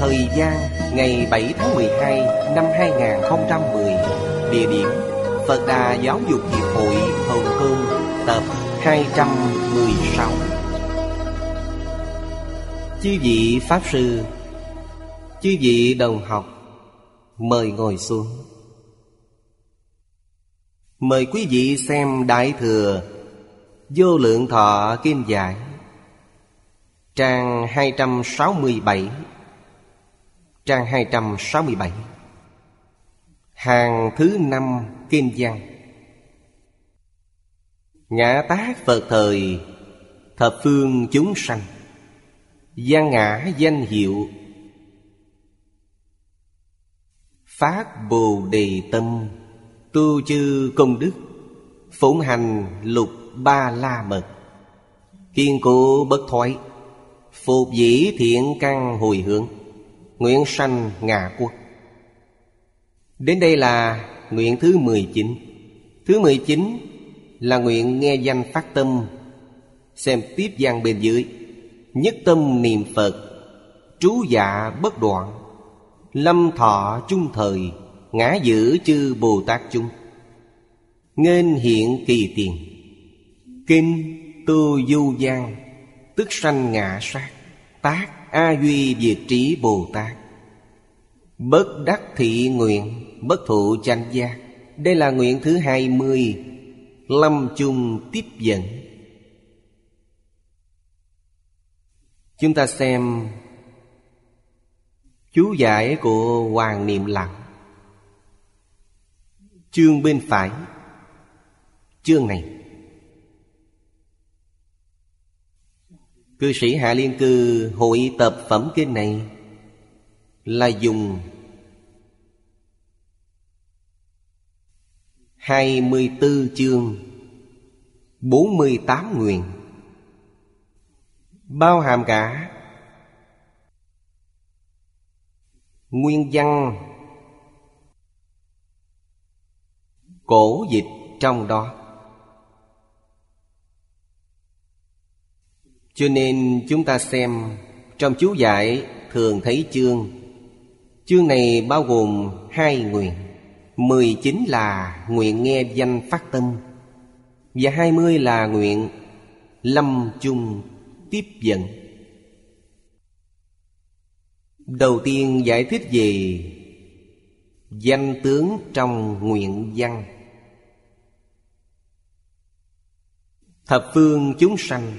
Thời gian, ngày 7 tháng 12 năm 2010 Địa điểm, Phật Đà Giáo dục Hiệp hội Hồng Kông, Tập 216 Chư vị Pháp Sư, Chư vị đồng học, Mời ngồi xuống. Mời quý vị xem Đại Thừa Vô Lượng Thọ Kim Giải, Trang 267 Trang 267 Hàng thứ năm, Kim Giang. Ngã tác Phật thời, Thập phương chúng sanh. Gian ngã danh hiệu. Phát Bồ Đề Tâm, Tu chư công đức, Phụng hành lục ba la mật. Kiên cố bất thoái, Phục dĩ thiện căn hồi hướng. Nguyện sanh ngạ quốc. Đến đây là nguyện thứ 19 Thứ 19 là nguyện nghe danh phát tâm, Xem tiếp gian bên dưới. Nhất tâm niệm Phật, Trú dạ bất đoạn, Lâm thọ trung thời, Ngã giữ chư Bồ Tát chung. Nên hiện kỳ tiền. Kinh tu du gian, Tức sanh ngã sát, Tác A Duy Diệt Trí Bồ Tát. Bất đắc thị nguyện, Bất thụ chanh gia. Đây là nguyện thứ hai mươi, Lâm chung tiếp dẫn. Chúng ta xem Chú giải của Hoàng Niệm Lặng. Chương bên phải, Chương này. Cư sĩ Hạ Liên Cư hội tập phẩm kinh này Là dùng 24 chương 48 nguyện, Bao hàm cả Nguyên văn Cổ dịch trong đó. Cho nên chúng ta xem Trong chú giải thường thấy chương. Chương này bao gồm hai nguyện. Mười chín là nguyện nghe danh phát tâm Và hai mươi là nguyện lâm chung tiếp dẫn. Đầu tiên giải thích về Danh tướng trong nguyện văn. Thập phương chúng sanh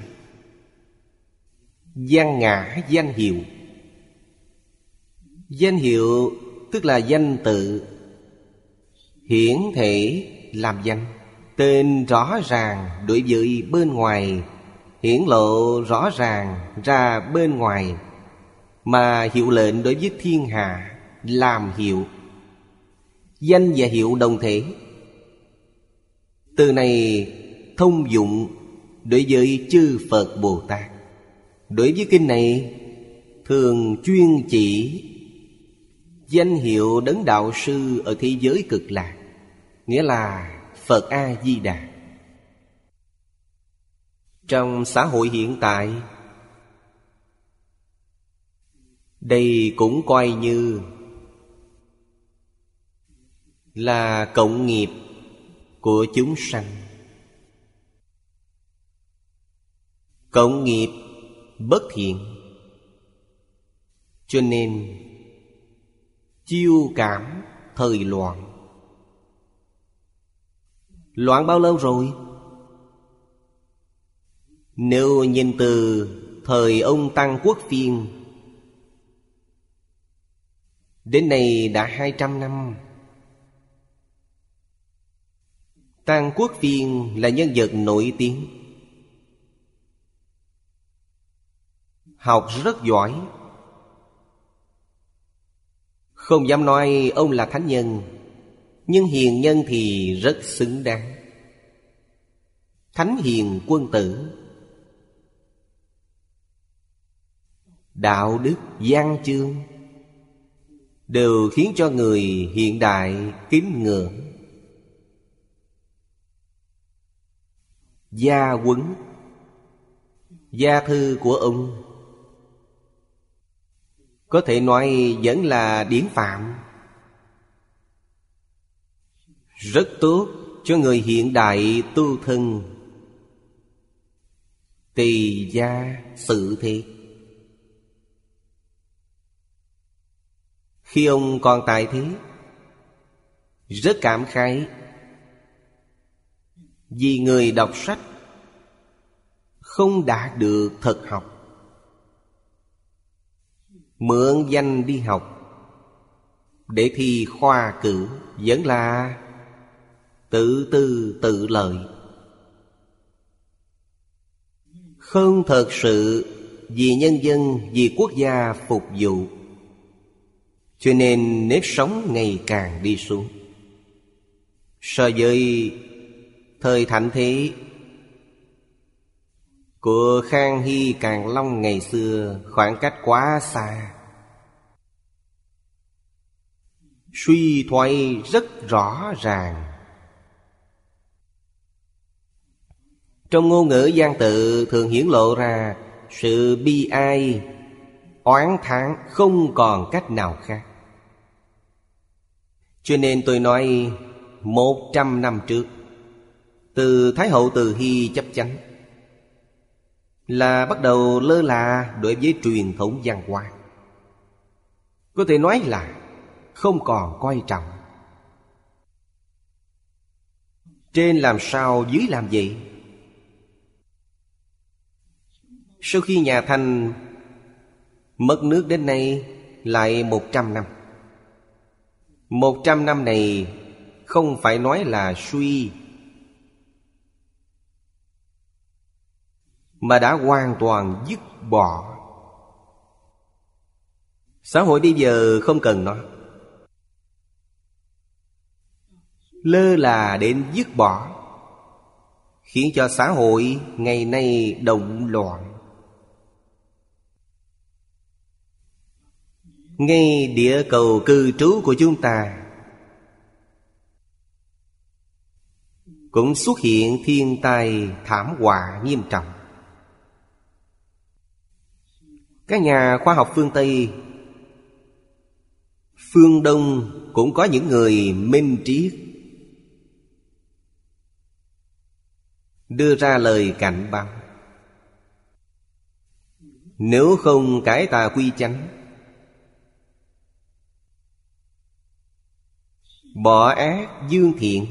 Gian ngã danh hiệu Danh hiệu tức là danh tự Hiển thể làm danh. Tên rõ ràng đối với bên ngoài, Hiển lộ rõ ràng ra bên ngoài. Mà hiệu lệnh đối với thiên hạ Làm hiệu. Danh và hiệu đồng thể. Từ này thông dụng đối với chư Phật Bồ Tát. Đối với kinh này, Thường chuyên chỉ Danh hiệu đấng đạo sư ở thế giới cực lạc, Nghĩa là Phật A-di-đà. Trong xã hội hiện tại, Đây cũng coi như Là cộng nghiệp của chúng sanh. Cộng nghiệp bất thiện. Cho nên, Chiêu cảm Thời loạn. Loạn bao lâu rồi? Nếu nhìn từ thời ông Tăng Quốc Phiên, Đến nay đã hai trăm năm. Tăng Quốc Phiên là nhân vật nổi tiếng. Học rất giỏi. Không dám nói ông là thánh nhân, Nhưng hiền nhân thì rất xứng đáng. Thánh hiền quân tử. Đạo đức gian chương Đều khiến cho người hiện đại kính ngưỡng. Gia quấn Gia thư của ông có thể nói vẫn là điển phạm. Rất tốt cho người hiện đại tu thân. Tỳ gia sự thế. Khi ông còn tại thế, Rất cảm khái. Vì người đọc sách Không đạt được thực học. Mượn danh đi học. Để thi khoa cử Vẫn là Tự tư tự lợi. Không thật sự Vì nhân dân, Vì quốc gia phục vụ. Cho nên nếp sống ngày càng đi xuống. So với thời thạnh thế của Khang Hy Càng Long ngày xưa Khoảng cách quá xa. Suy thoái rất rõ ràng. Trong ngôn ngữ gian tự thường hiển lộ ra Sự bi ai, Oán thán không còn cách nào khác. Cho nên tôi nói Một trăm năm trước, Từ Thái Hậu Từ Hy chấp chánh là bắt đầu lơ là đối với truyền thống văn hóa. Có thể nói là Không còn coi trọng. Trên làm sao, dưới làm gì Sau khi nhà Thanh Mất nước đến nay Lại một trăm năm. Một trăm năm này không phải nói là suy Mà đã hoàn toàn dứt bỏ. Xã hội bây giờ không cần nó. Lơ là đến dứt bỏ, Khiến cho xã hội ngày nay động loạn. Ngay địa cầu cư trú của chúng ta cũng xuất hiện thiên tai thảm họa nghiêm trọng. Các nhà khoa học phương tây, phương đông cũng có những người minh triết đưa ra lời cảnh báo. Nếu không cải tà quy chánh, Bỏ ác dương thiện,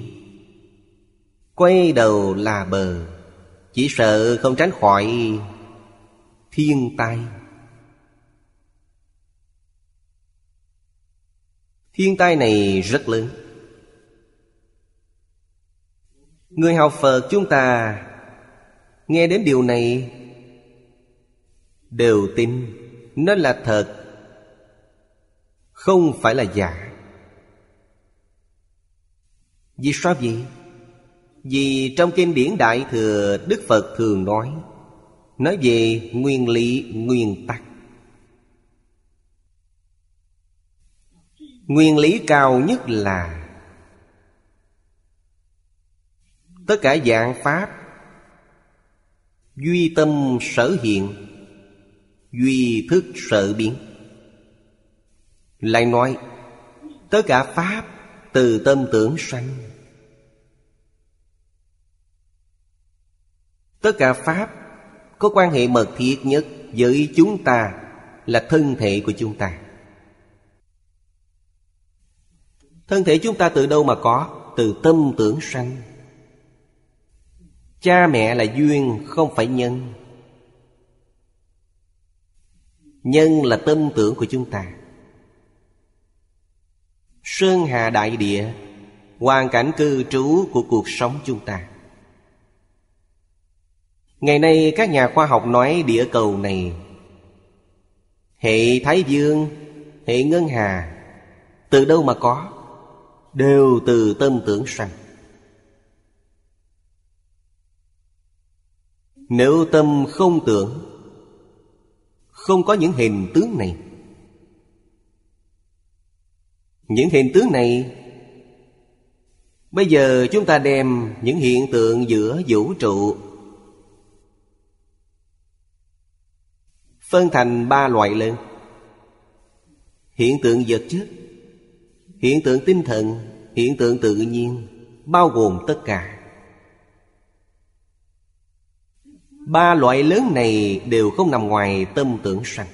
Quay đầu là bờ, Chỉ sợ không tránh khỏi Thiên tai. Thiên tai này rất lớn. Người học Phật chúng ta Nghe đến điều này Đều tin Nó là thật, Không phải là giả. Vì sao vậy? Vì trong kinh điển Đại Thừa Đức Phật thường nói Nói về nguyên lý, nguyên tắc. Nguyên lý cao nhất là Tất cả dạng Pháp Duy tâm sở hiện, Duy thức sở biến. Lại nói, Tất cả Pháp từ tâm tưởng sanh. Tất cả Pháp có quan hệ mật thiết nhất với chúng ta là thân thể của chúng ta. Thân thể chúng ta từ đâu mà có? Từ tâm tưởng sanh. Cha mẹ là duyên không phải nhân. Nhân là tâm tưởng của chúng ta. Sơn hà đại địa Hoàn cảnh cư trú của cuộc sống chúng ta. Ngày nay các nhà khoa học nói địa cầu này. Hệ Thái Dương, hệ Ngân Hà Từ đâu mà có? Đều từ tâm tưởng sanh Nếu tâm không tưởng, Không có những hình tướng này. Những hình tướng này, Bây giờ chúng ta đem những hiện tượng giữa vũ trụ Phân thành ba loại lớn Hiện tượng vật chất Hiện tượng tinh thần, Hiện tượng tự nhiên, Bao gồm tất cả. Ba loại lớn này đều không nằm ngoài tâm tưởng sanh.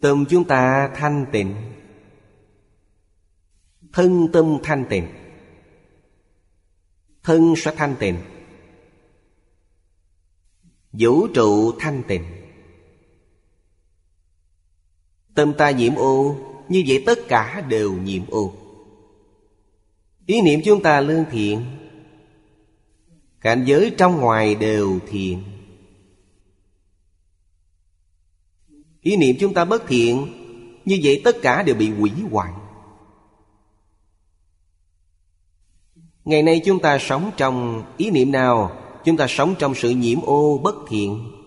Tâm chúng ta thanh tịnh. Thân tâm thanh tịnh. Thân sẽ thanh tịnh. Vũ trụ thanh tịnh. Tâm ta nhiễm ô, Như vậy tất cả đều nhiễm ô. Ý niệm chúng ta lương thiện, Cảnh giới trong ngoài đều thiện. Ý niệm chúng ta bất thiện, Như vậy tất cả đều bị hủy hoại. Ngày nay chúng ta sống trong ý niệm nào? Chúng ta sống trong sự nhiễm ô bất thiện.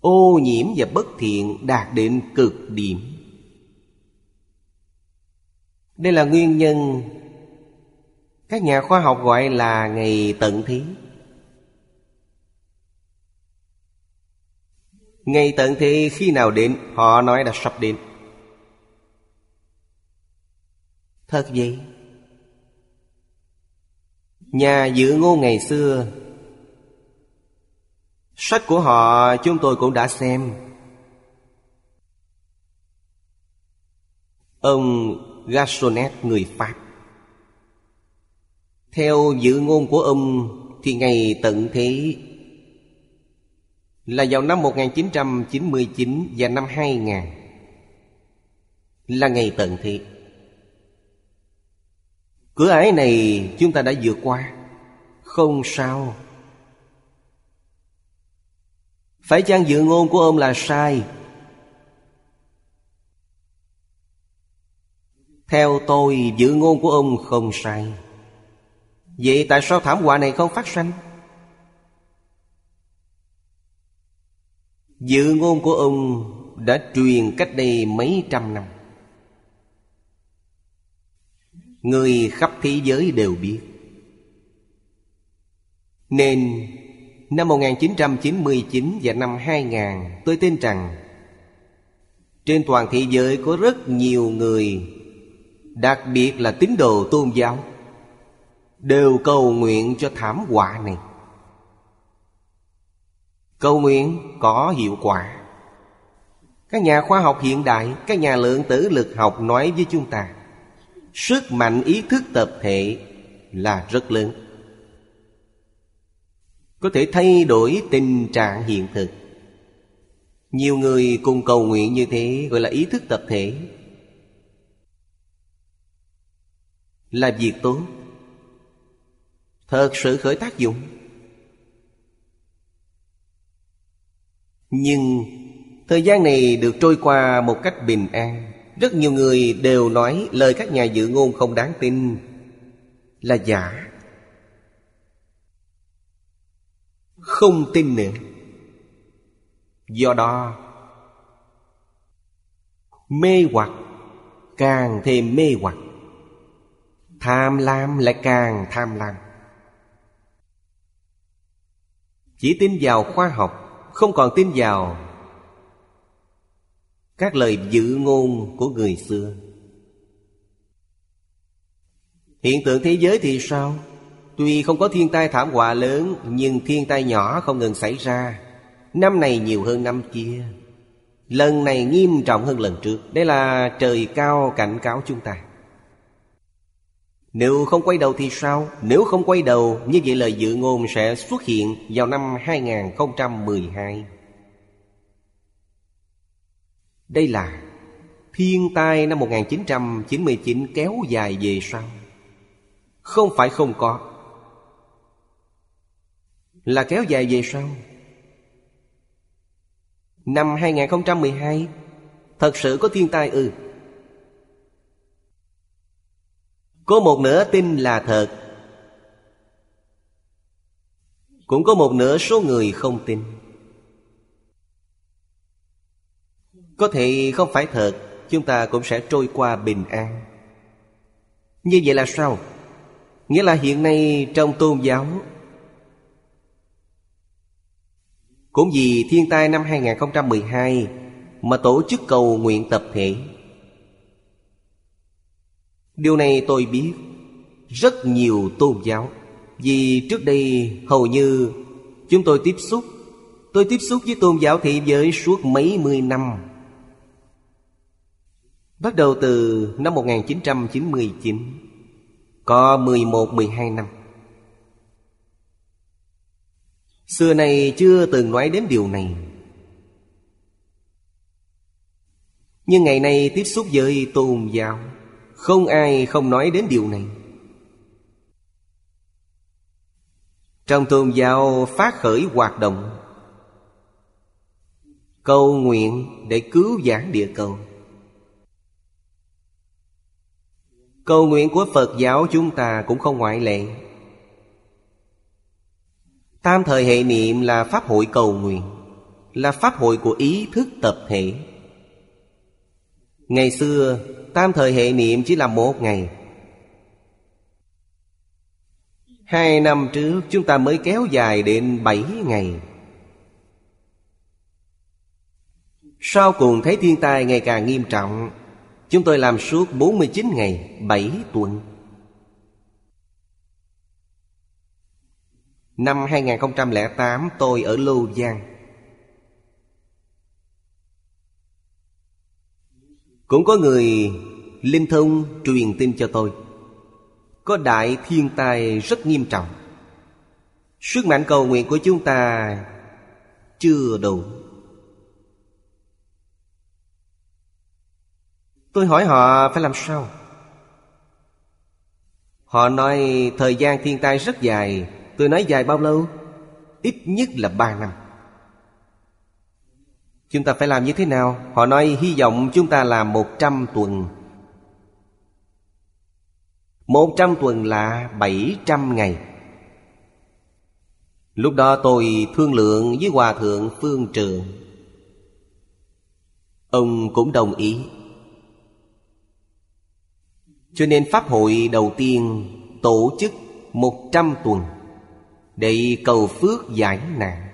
Ô nhiễm và bất thiện đạt đến cực điểm. Đây là nguyên nhân Các nhà khoa học gọi là ngày tận thế. Ngày tận thế khi nào đến, Họ nói là sắp đến. Thật vậy? Nhà dự ngôn ngày xưa Sách của họ, chúng tôi cũng đã xem. Ông Gassonet người Pháp. Theo dự ngôn của ông Thì ngày tận thế Là vào năm 1999 và năm 2000 Là ngày tận thế. Cửa ải này chúng ta đã vượt qua. Không sao. Phải chăng dự ngôn của ông là sai? Theo tôi, dự ngôn của ông không sai. Vậy tại sao thảm họa này không phát sinh? Dự ngôn của ông đã truyền cách đây mấy trăm năm. Người khắp thế giới đều biết. Nên năm 1999 và năm 2000 Tôi tin rằng Trên toàn thế giới có rất nhiều người, Đặc biệt là tín đồ tôn giáo, Đều cầu nguyện cho thảm họa này. Cầu nguyện có hiệu quả. Các nhà khoa học hiện đại, Các nhà lượng tử lực học nói với chúng ta, Sức mạnh ý thức tập thể là rất lớn. Có thể thay đổi tình trạng hiện thực. Nhiều người cùng cầu nguyện như thế, gọi là ý thức tập thể. Là việc tốt. Thật sự khởi tác dụng. Nhưng, thời gian này được trôi qua một cách bình an. Rất nhiều người đều nói lời các nhà dự ngôn không đáng tin Là giả. Không tin nữa Do đó, Mê hoặc Càng thêm mê hoặc, Tham lam lại càng tham lam. Chỉ tin vào khoa học, Không còn tin vào các lời dự ngôn của người xưa. Hiện tượng thế giới thì sao? Tuy không có thiên tai thảm họa lớn, nhưng thiên tai nhỏ không ngừng xảy ra. Năm này nhiều hơn năm kia. Lần này nghiêm trọng hơn lần trước. Đây là trời cao cảnh cáo chúng ta. Nếu không quay đầu thì sao? Nếu không quay đầu, Như vậy lời dự ngôn sẽ xuất hiện Vào năm 2012 Đây là Thiên tai năm 1999 kéo dài về sau. Không phải không có. Là kéo dài về sau. Năm 2012 Thật sự có thiên tai ư? Có một nửa tin là thật. Cũng có một nửa số người không tin. Có thể không phải thật, Chúng ta cũng sẽ trôi qua bình an. Như vậy là sao? Nghĩa là hiện nay trong tôn giáo Cũng vì thiên tai năm 2012 Mà tổ chức cầu nguyện tập thể. Điều này tôi biết Rất nhiều tôn giáo, Vì trước đây hầu như Chúng tôi tiếp xúc, Tôi tiếp xúc với tôn giáo thế giới suốt mấy mươi năm. Bắt đầu từ năm 1999 Có 11-12 năm. Xưa này chưa từng nói đến điều này. Nhưng ngày nay tiếp xúc với tôn giáo, Không ai không nói đến điều này. Trong tôn giáo phát khởi hoạt động, Cầu nguyện để cứu giảng địa cầu. Cầu nguyện của Phật giáo chúng ta cũng không ngoại lệ. Tam thời hệ niệm là pháp hội cầu nguyện Là pháp hội của ý thức tập thể. Ngày xưa Tam thời hệ niệm chỉ là một ngày. Hai năm trước chúng ta mới kéo dài đến bảy ngày. Sau cùng thấy thiên tai ngày càng nghiêm trọng Chúng tôi làm suốt 49 ngày, 7 tuần. Năm 2008 tôi ở Lô Giang. Cũng có người, linh thông truyền tin cho tôi. Có đại thiên tai rất nghiêm trọng. Sức mạnh cầu nguyện của chúng ta chưa đủ. Tôi hỏi họ phải làm sao? Họ nói thời gian thiên tai rất dài Tôi nói dài bao lâu? Ít nhất là ba năm. Chúng ta phải làm như thế nào? Họ nói, hy vọng chúng ta làm một trăm tuần. Một trăm tuần là bảy trăm ngày. Lúc đó tôi thương lượng với Hòa Thượng Phương Trường. Ông cũng đồng ý. Cho nên Pháp hội đầu tiên tổ chức một trăm tuần. Để cầu phước giải nạn.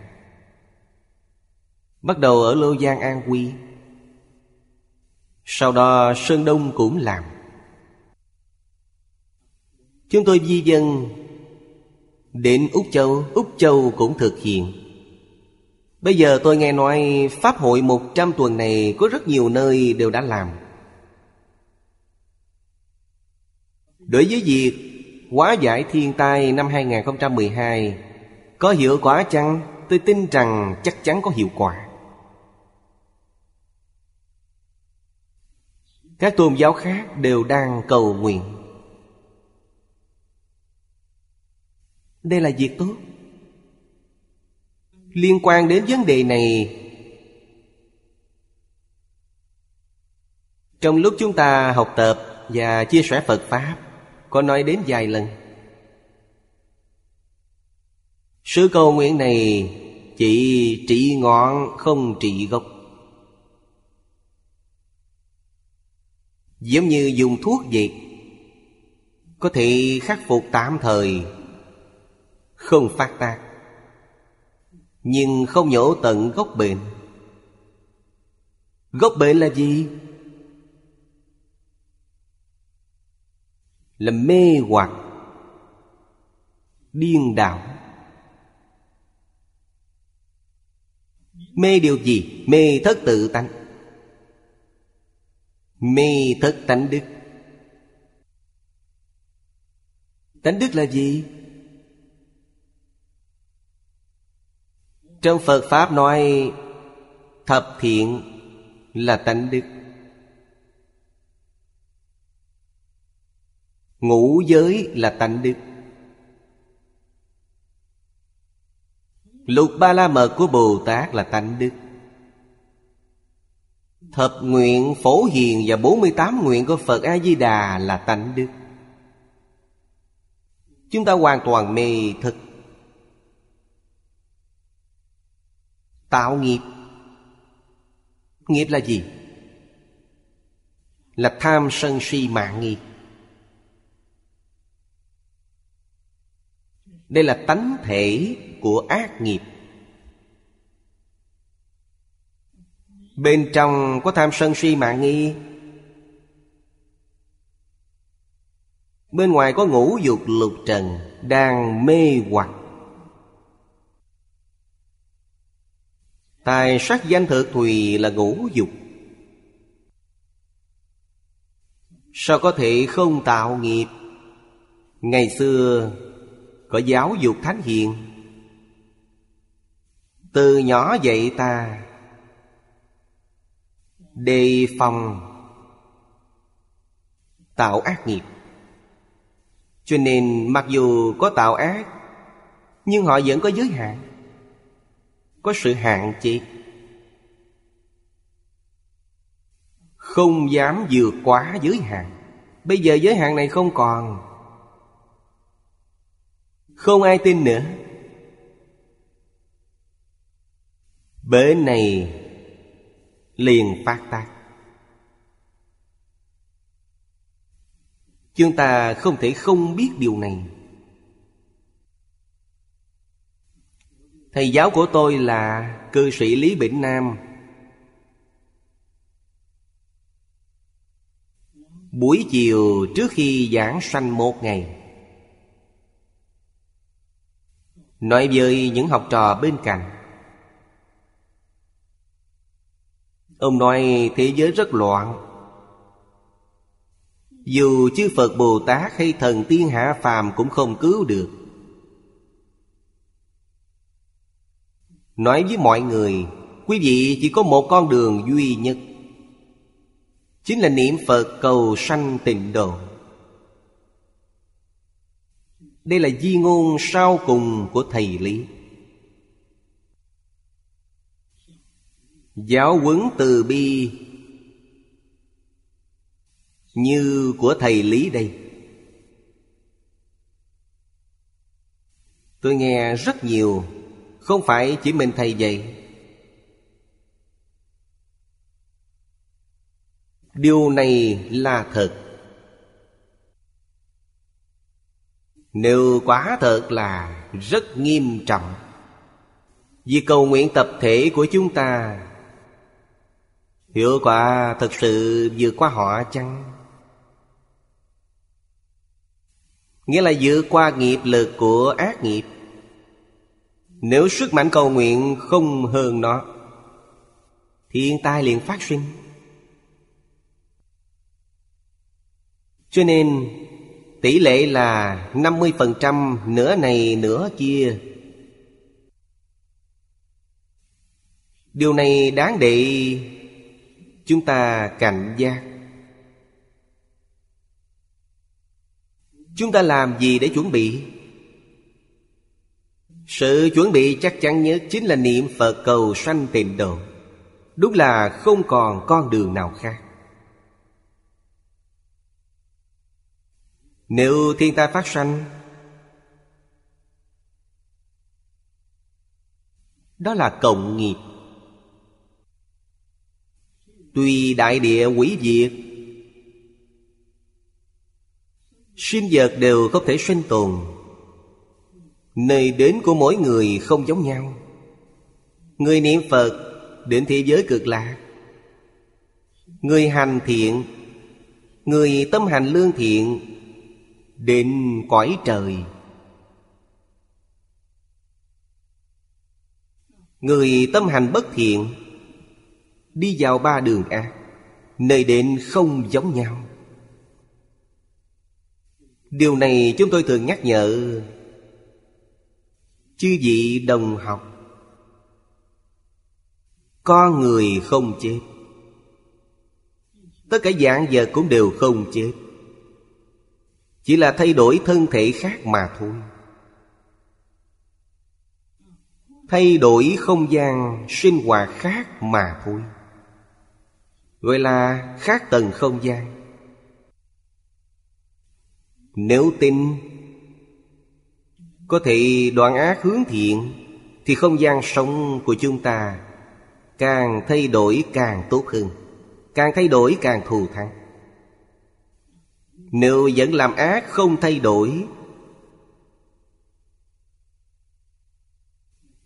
Bắt đầu ở Lô Giang An Quy. Sau đó Sơn Đông cũng làm. Chúng tôi di dân Đến Úc Châu Úc Châu cũng thực hiện. Bây giờ tôi nghe nói Pháp hội một trăm tuần này Có rất nhiều nơi đều đã làm. Đối với việc hóa giải thiên tai năm 2012 Có hiệu quả chăng? Tôi tin rằng chắc chắn có hiệu quả. Các tôn giáo khác đều đang cầu nguyện. Đây là việc tốt. Liên quan đến vấn đề này, Trong lúc chúng ta học tập và chia sẻ Phật Pháp có nói đến vài lần. Sự cầu nguyện này Chỉ trị ngọn không trị gốc. Giống như dùng thuốc vậy Có thể khắc phục tạm thời, Không phát tác, Nhưng không nhổ tận gốc bệnh. Gốc bệnh là gì? Là mê hoặc điên đảo. Mê điều gì? Mê thất tự tánh. Mê thất tánh đức. Tánh đức là gì? Trong Phật Pháp nói, Thập thiện là tánh đức. Ngũ giới là tánh đức Lục ba la mật của Bồ Tát là tánh đức Thập nguyện phổ hiền và 48 nguyện của Phật A-di-đà là tánh đức Chúng ta hoàn toàn mê thực. Tạo nghiệp. Nghiệp là gì? Là tham sân si mạng nghiệp. Đây là tánh thể của ác nghiệp. Bên trong có tham sân si mạng nghi. Bên ngoài có ngũ dục lục trần Đang mê hoặc. Tài sắc danh thực thùy là ngũ dục. Sao có thể không tạo nghiệp? Ngày xưa có giáo dục thánh hiền. Từ nhỏ dạy ta, Đề phòng Tạo ác nghiệp. Cho nên mặc dù có tạo ác, Nhưng họ vẫn có giới hạn, Có sự hạn chế. Không dám vượt quá giới hạn. Bây giờ giới hạn này không còn. Không ai tin nữa. Bên này liền phát tác. Chúng ta không thể không biết điều này. Thầy giáo của tôi là cư sĩ lý bỉnh nam. Buổi chiều trước khi giảng sanh một ngày nói với những học trò bên cạnh. Ông nói thế giới rất loạn. Dù chư Phật Bồ Tát hay thần tiên hạ phàm cũng không cứu được. Nói với mọi người, Quý vị chỉ có một con đường duy nhất, Chính là niệm Phật cầu sanh tịnh độ. Đây là di ngôn sau cùng của Thầy Lý. Giáo huấn từ bi Như của Thầy Lý đây. Tôi nghe rất nhiều, Không phải chỉ mình Thầy dạy. Điều này là thật. Nếu quá thật là rất nghiêm trọng. Vì cầu nguyện tập thể của chúng ta, Hiệu quả thật sự vượt qua họ chăng? Nghĩa là vượt qua nghiệp lực của ác nghiệp. Nếu sức mạnh cầu nguyện không hơn nó Thiên tai liền phát sinh. Cho nên tỷ lệ là 50% nửa này, nửa kia. Điều này đáng để chúng ta cảnh giác. Chúng ta làm gì để chuẩn bị? Sự chuẩn bị chắc chắn nhất chính là niệm phật cầu sanh tịnh độ. Đúng là không còn con đường nào khác. Nếu thiên tai phát sanh, đó là cộng nghiệp. Tuy đại địa quỷ diệt, Sinh vật đều không thể sinh tồn. Nơi đến của mỗi người không giống nhau. Người niệm Phật đến thế giới cực lạc. Người hành thiện, Người tâm hành lương thiện Đến cõi trời. Người tâm hành bất thiện, Đi vào ba đường ác Nơi đến không giống nhau. Điều này chúng tôi thường nhắc nhở Chư vị đồng học. Con người không chết, Tất cả dạng vật cũng đều không chết. Chỉ là thay đổi thân thể khác mà thôi. Thay đổi không gian sinh hoạt khác mà thôi. Gọi là khác tầng không gian. Nếu tin Có thể đoạn ác hướng thiện, Thì không gian sống của chúng ta Càng thay đổi càng tốt hơn. Càng thay đổi càng thù thắng. Nếu vẫn làm ác, không thay đổi.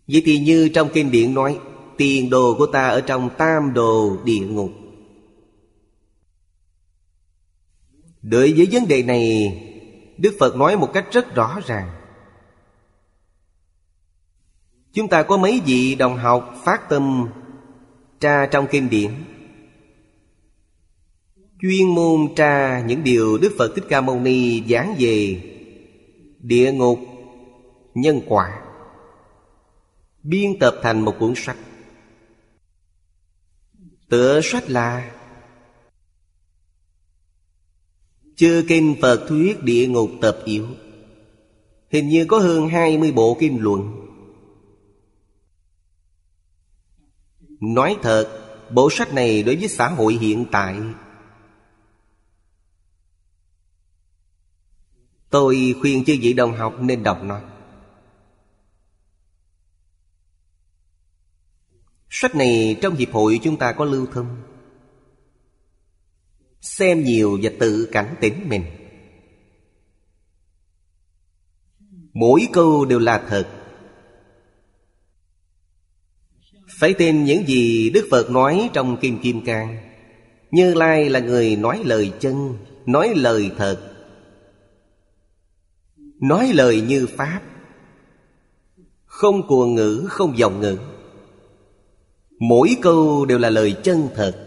Vậy thì như trong kinh điển nói, Tiền đồ của ta ở trong tam đồ địa ngục. Đối với vấn đề này, Đức Phật nói một cách rất rõ ràng. Chúng ta có mấy vị đồng học phát tâm tra trong kinh điển? Chuyên môn tra những điều Đức Phật Thích Ca Mâu Ni giảng về. Địa ngục, Nhân quả. Biên tập thành một cuốn sách. Tựa sách là Chư kinh Phật thuyết địa ngục tập yếu. Hình như có hơn 20 bộ kinh luận. Nói thật, Bộ sách này đối với xã hội hiện tại Tôi khuyên chư vị đồng học nên đọc nó. Sách này trong hiệp hội chúng ta có lưu thông. Xem nhiều và tự cảnh tỉnh mình. Mỗi câu đều là thật. Phải tin những gì Đức Phật nói trong Kim Kim Cang. Như Lai là người nói lời chân, Nói lời thật. Nói lời như Pháp. Không cuồng ngữ, không dòng ngữ. Mỗi câu đều là lời chân thật.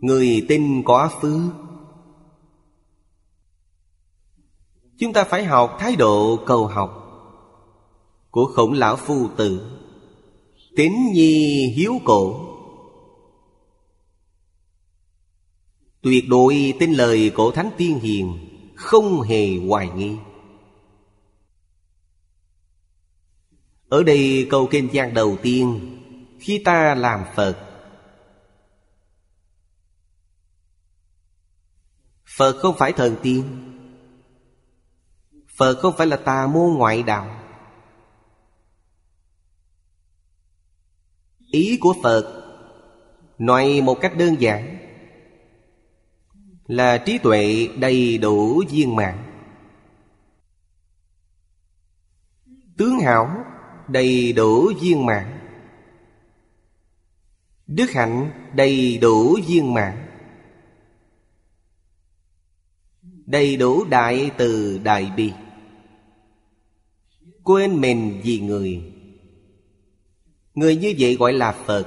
Người tin có phước. Chúng ta phải học thái độ cầu học Của khổng lão phu tử. Tín nhi hiếu cổ. Tuyệt đối tin lời cổ thánh tiên hiền, Không hề hoài nghi. Ở đây câu kinh giang đầu tiên, Khi ta làm Phật. Phật không phải thần tiên. Phật không phải là tà môn ngoại đạo. Ý của Phật, Nói một cách đơn giản là trí tuệ đầy đủ viên mãn. Tướng hảo đầy đủ viên mãn. Đức hạnh đầy đủ viên mãn. Đầy đủ đại từ đại bi. Quên mình vì người. Người như vậy gọi là Phật.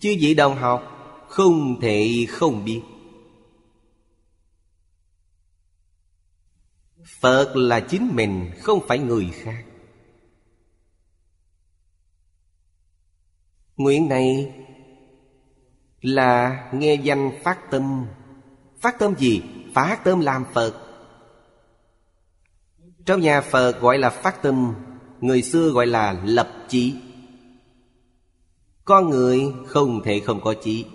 Chư vị đồng học không thể không biết. Phật là chính mình, Không phải người khác. Nguyện này là nghe danh phát tâm. Phát tâm gì? Phát tâm làm Phật. Trong nhà Phật gọi là phát tâm, Người xưa gọi là lập chí. Con người không thể không có chí.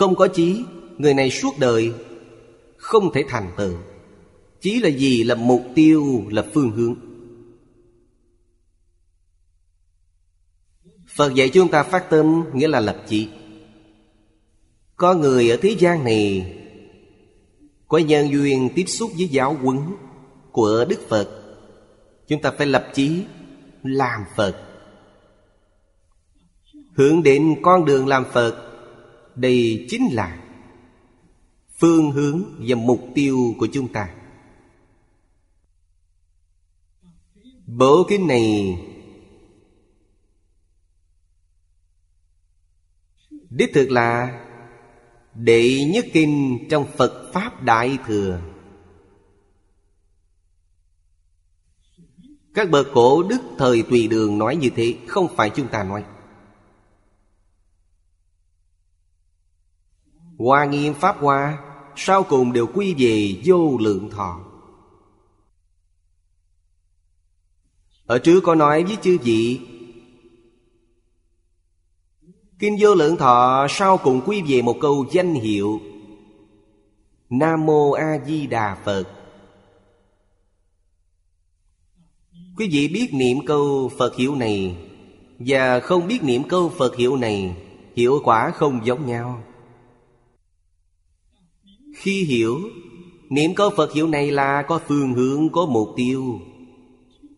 Không có chí Người này suốt đời Không thể thành tựu. Chí là gì? Là mục tiêu, là phương hướng. Phật dạy chúng ta phát tâm Nghĩa là lập chí. Có người ở thế gian này Có nhân duyên tiếp xúc với giáo huấn Của Đức Phật. Chúng ta phải lập chí Làm Phật. Hướng đến con đường làm Phật đây chính là phương hướng và mục tiêu của chúng ta. Bộ kinh này đích thực là đệ nhất kinh trong phật pháp đại thừa. Các bậc cổ đức thời tùy đường nói như thế, không phải chúng ta nói. Hoa nghiêm Pháp Hoa, Sau cùng đều quy về vô lượng thọ. Ở trước có nói với chư vị, Kinh vô lượng thọ sau cùng quy về một câu danh hiệu, Nam Mô A Di Đà Phật. Quý vị biết niệm câu Phật hiệu này Và không biết niệm câu Phật hiệu này, Hiệu quả không giống nhau. Khi hiểu Niệm câu Phật hiệu này là có phương hướng, có mục tiêu.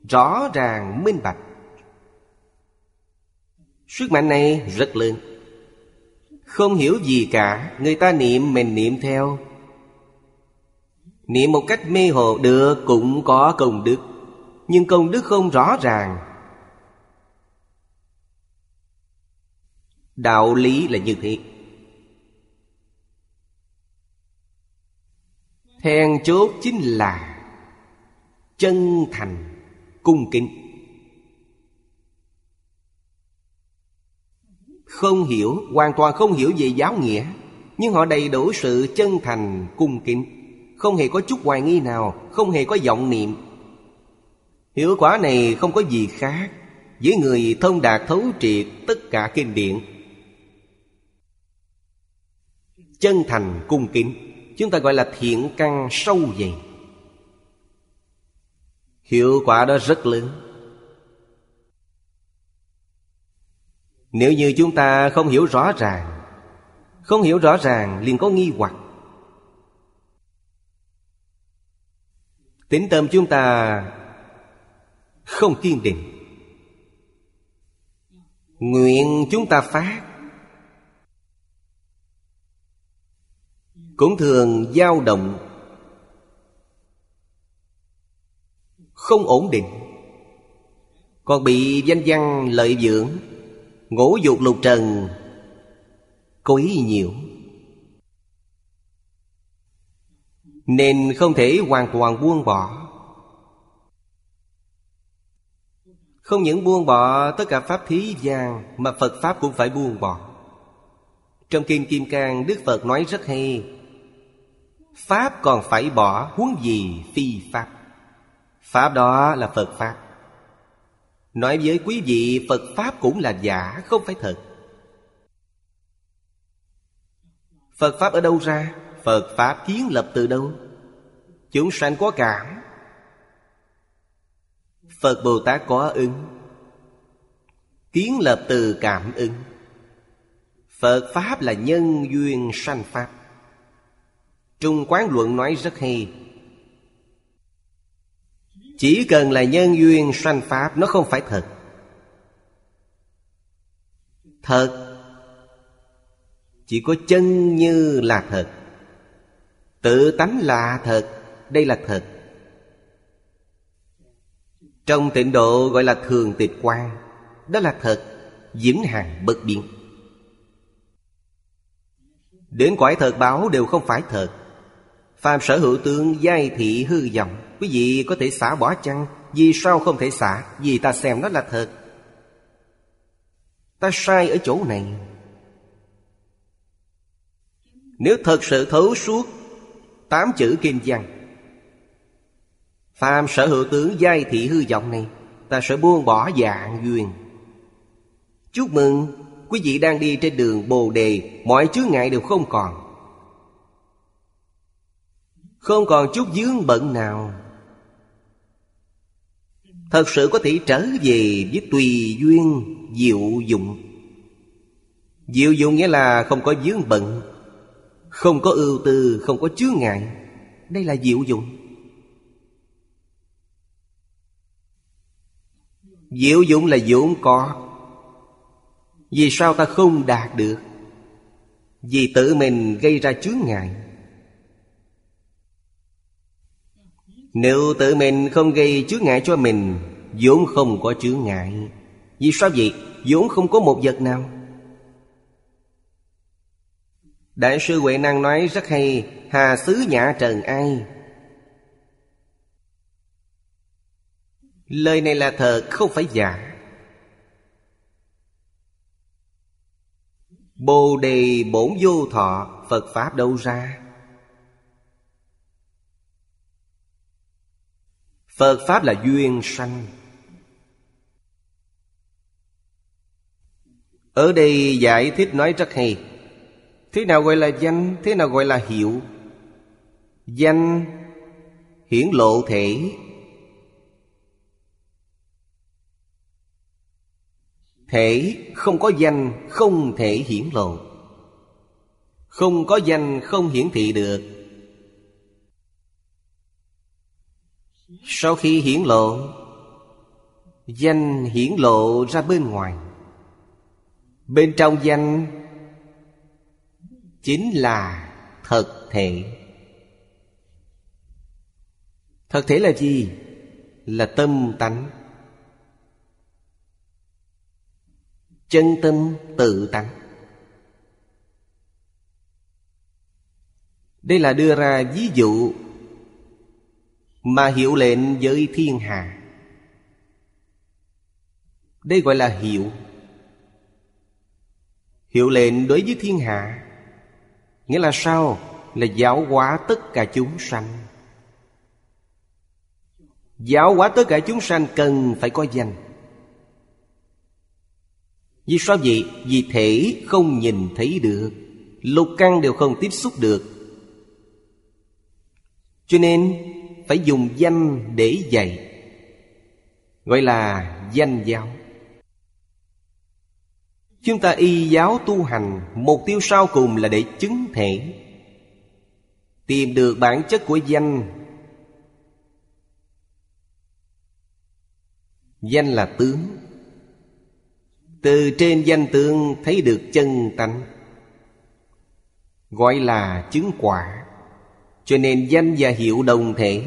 Rõ ràng minh bạch. Sức mạnh này rất lớn. Không hiểu gì cả Người ta niệm mình niệm theo. Niệm một cách mê hồ được cũng có công đức Nhưng công đức không rõ ràng. Đạo lý là như thế. Then chốt chính là Chân thành cung kính. Không hiểu, hoàn toàn không hiểu về giáo nghĩa Nhưng họ đầy đủ sự chân thành cung kính. Không hề có chút hoài nghi nào Không hề có vọng niệm. Hiệu quả này không có gì khác Với người thông đạt thấu triệt tất cả kinh điển. Chân thành cung kính. Chúng ta gọi là thiện căn sâu dày. Hiệu quả đó rất lớn. Nếu như chúng ta không hiểu rõ ràng, Không hiểu rõ ràng liền có nghi hoặc. Tính tâm chúng ta không kiên định. Nguyện chúng ta phát. Cũng thường dao động. Không ổn định. Còn bị danh văn lợi dưỡng, Ngũ dục lục trần Quấy nhiều. Nên không thể hoàn toàn buông bỏ. Không những buông bỏ tất cả pháp thí gian Mà Phật Pháp cũng phải buông bỏ. Trong Kinh Kim Cang Đức Phật nói rất hay Pháp còn phải bỏ huống gì phi Pháp? Pháp đó là Phật Pháp. Nói với quý vị, Phật Pháp cũng là giả, không phải thật. Phật Pháp ở đâu ra? Phật Pháp kiến lập từ đâu? Chúng sanh có cảm. Phật Bồ Tát có ứng. Kiến lập từ cảm ứng. Phật Pháp là nhân duyên sanh Pháp. Trung Quán Luận nói rất hay. Chỉ cần là nhân duyên sanh Pháp, Nó không phải thật. Thật, Chỉ có chân như là thật. Tự tánh là thật, Đây là thật. Trong tịnh độ gọi là thường tịch quan Đó là thật, Vĩnh hằng bất biến. Đến quải thật báo đều không phải thật. Phàm sở hữu tướng giai thị hư vọng, Quý vị có thể xả bỏ chăng? Vì sao không thể xả? Vì ta xem nó là thật. Ta sai ở chỗ này. Nếu thật sự thấu suốt Tám chữ kim văn, Phàm sở hữu tướng giai thị hư vọng này, Ta sẽ buông bỏ dạng duyên. Chúc mừng, Quý vị đang đi trên đường Bồ Đề, Mọi chướng ngại đều không còn. Không còn chút dướng bận nào. Thật sự có thể trở về với tùy duyên diệu dụng. Diệu dụng nghĩa là không có dướng bận Không có ưu tư, không có chướng ngại. Đây là diệu dụng. Diệu dụng là vốn có. Vì sao ta không đạt được? Vì tự mình gây ra chướng ngại. Nếu tự mình không gây chướng ngại cho mình, vốn không có chướng ngại. Vì sao vậy? vốn không có một vật nào. Đại sư Huệ Năng nói rất hay, Hà xứ nhã trần ai? Lời này là thật, không phải giả. Bồ đề bổn vô thọ, Phật Pháp đâu ra? Phật Pháp là duyên sanh. Ở đây giải thích nói rất hay. Thế nào gọi là danh, Thế nào gọi là hiệu? Danh hiển lộ thể. Thể không có danh, không thể hiển lộ. Không có danh, không hiển thị được. Sau khi hiển lộ, Danh hiển lộ ra bên ngoài. Bên trong danh Chính là thật thể. Thật thể là gì? Là tâm tánh. Chân tâm tự tánh. Đây là đưa ra ví dụ mà hiệu lệnh với thiên hà Đây gọi là hiệu Hiệu lệnh đối với thiên hạ, Nghĩa là sao? Là giáo hóa tất cả chúng sanh. Giáo hóa tất cả chúng sanh cần phải có danh. Vì sao vậy? Vì thể không nhìn thấy được, Lục căn đều không tiếp xúc được. Cho nên phải dùng danh để dạy. Gọi là danh giáo. Chúng ta y giáo tu hành, Mục tiêu sau cùng là để chứng thể. Tìm được bản chất của danh. Danh là tướng. Từ trên danh tướng thấy được chân tánh. Gọi là chứng quả. Cho nên danh và hiệu đồng thể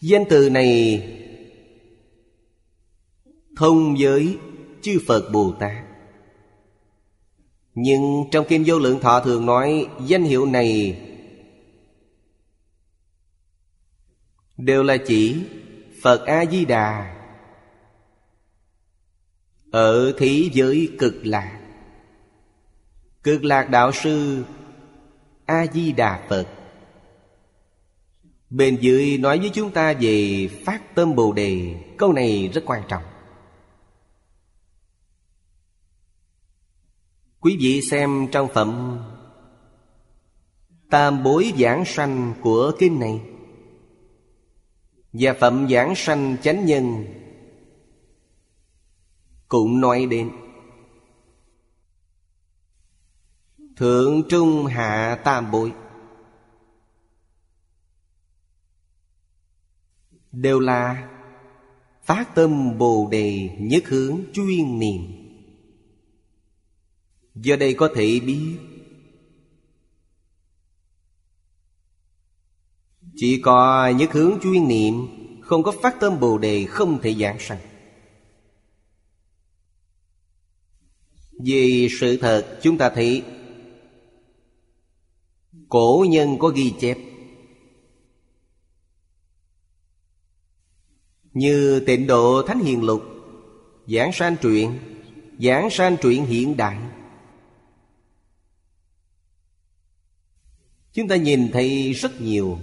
Danh từ này thông với chư Phật Bồ Tát. Nhưng trong Kinh Vô Lượng Thọ thường nói danh hiệu này đều là chỉ Phật A-di-đà ở thế giới cực lạc. Cực lạc đạo sư A-di-đà Phật. Bên dưới nói với chúng ta về phát tâm Bồ Đề, Câu này rất quan trọng. Quý vị xem trong phẩm Tam bối giảng sanh của kinh này. Và phẩm giảng sanh chánh nhân Cũng nói đến Thượng trung hạ tam bội. Đều là Phát tâm Bồ Đề nhất hướng chuyên niệm. Do đây có thể biết, Chỉ có nhất hướng chuyên niệm, Không có phát tâm Bồ Đề không thể giảng sanh. Vì sự thật chúng ta thấy Cổ nhân có ghi chép. Như tịnh độ Thánh Hiền Lục, Giảng sanh truyện, Giảng sanh truyện hiện đại. Chúng ta nhìn thấy rất nhiều.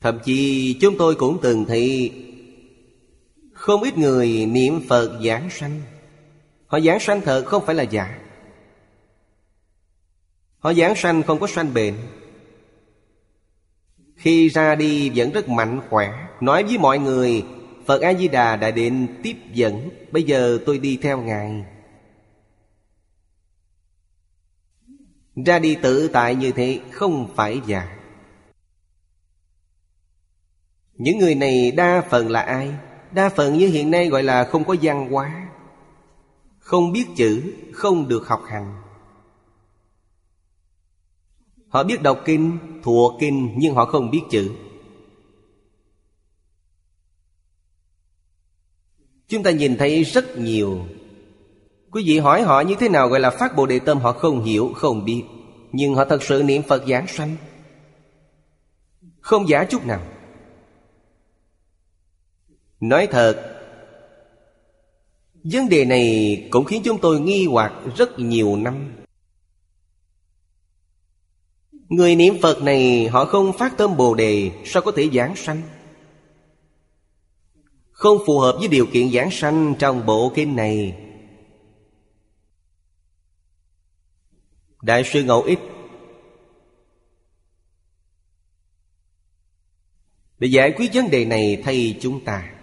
Thậm chí chúng tôi cũng từng thấy Không ít người niệm Phật giảng sanh. Họ giảng sanh thật không phải là giả. Họ giảng sanh không có sanh bệnh. Khi ra đi vẫn rất mạnh khỏe. Nói với mọi người Phật A-di-đà đã đến tiếp dẫn. Bây giờ tôi đi theo Ngài. Ra đi tự tại như thế không phải giả. Những người này đa phần là ai? Đa phần như hiện nay gọi là không có văn hóa. Không biết chữ, không được học hành. Họ biết đọc kinh, thuộc kinh nhưng họ không biết chữ. Chúng ta nhìn thấy rất nhiều. Quý vị hỏi họ như thế nào gọi là phát Bồ Đề Tâm Họ không hiểu, không biết. Nhưng họ thật sự niệm Phật giảng sanh. Không giả chút nào. Nói thật Vấn đề này cũng khiến chúng tôi nghi hoặc rất nhiều năm. Người niệm Phật này họ không phát tâm Bồ Đề, Sao có thể giảng sanh? Không phù hợp với điều kiện giảng sanh trong bộ kinh này. Đại sư Ngẫu Ích. Để giải quyết vấn đề này, thay chúng ta.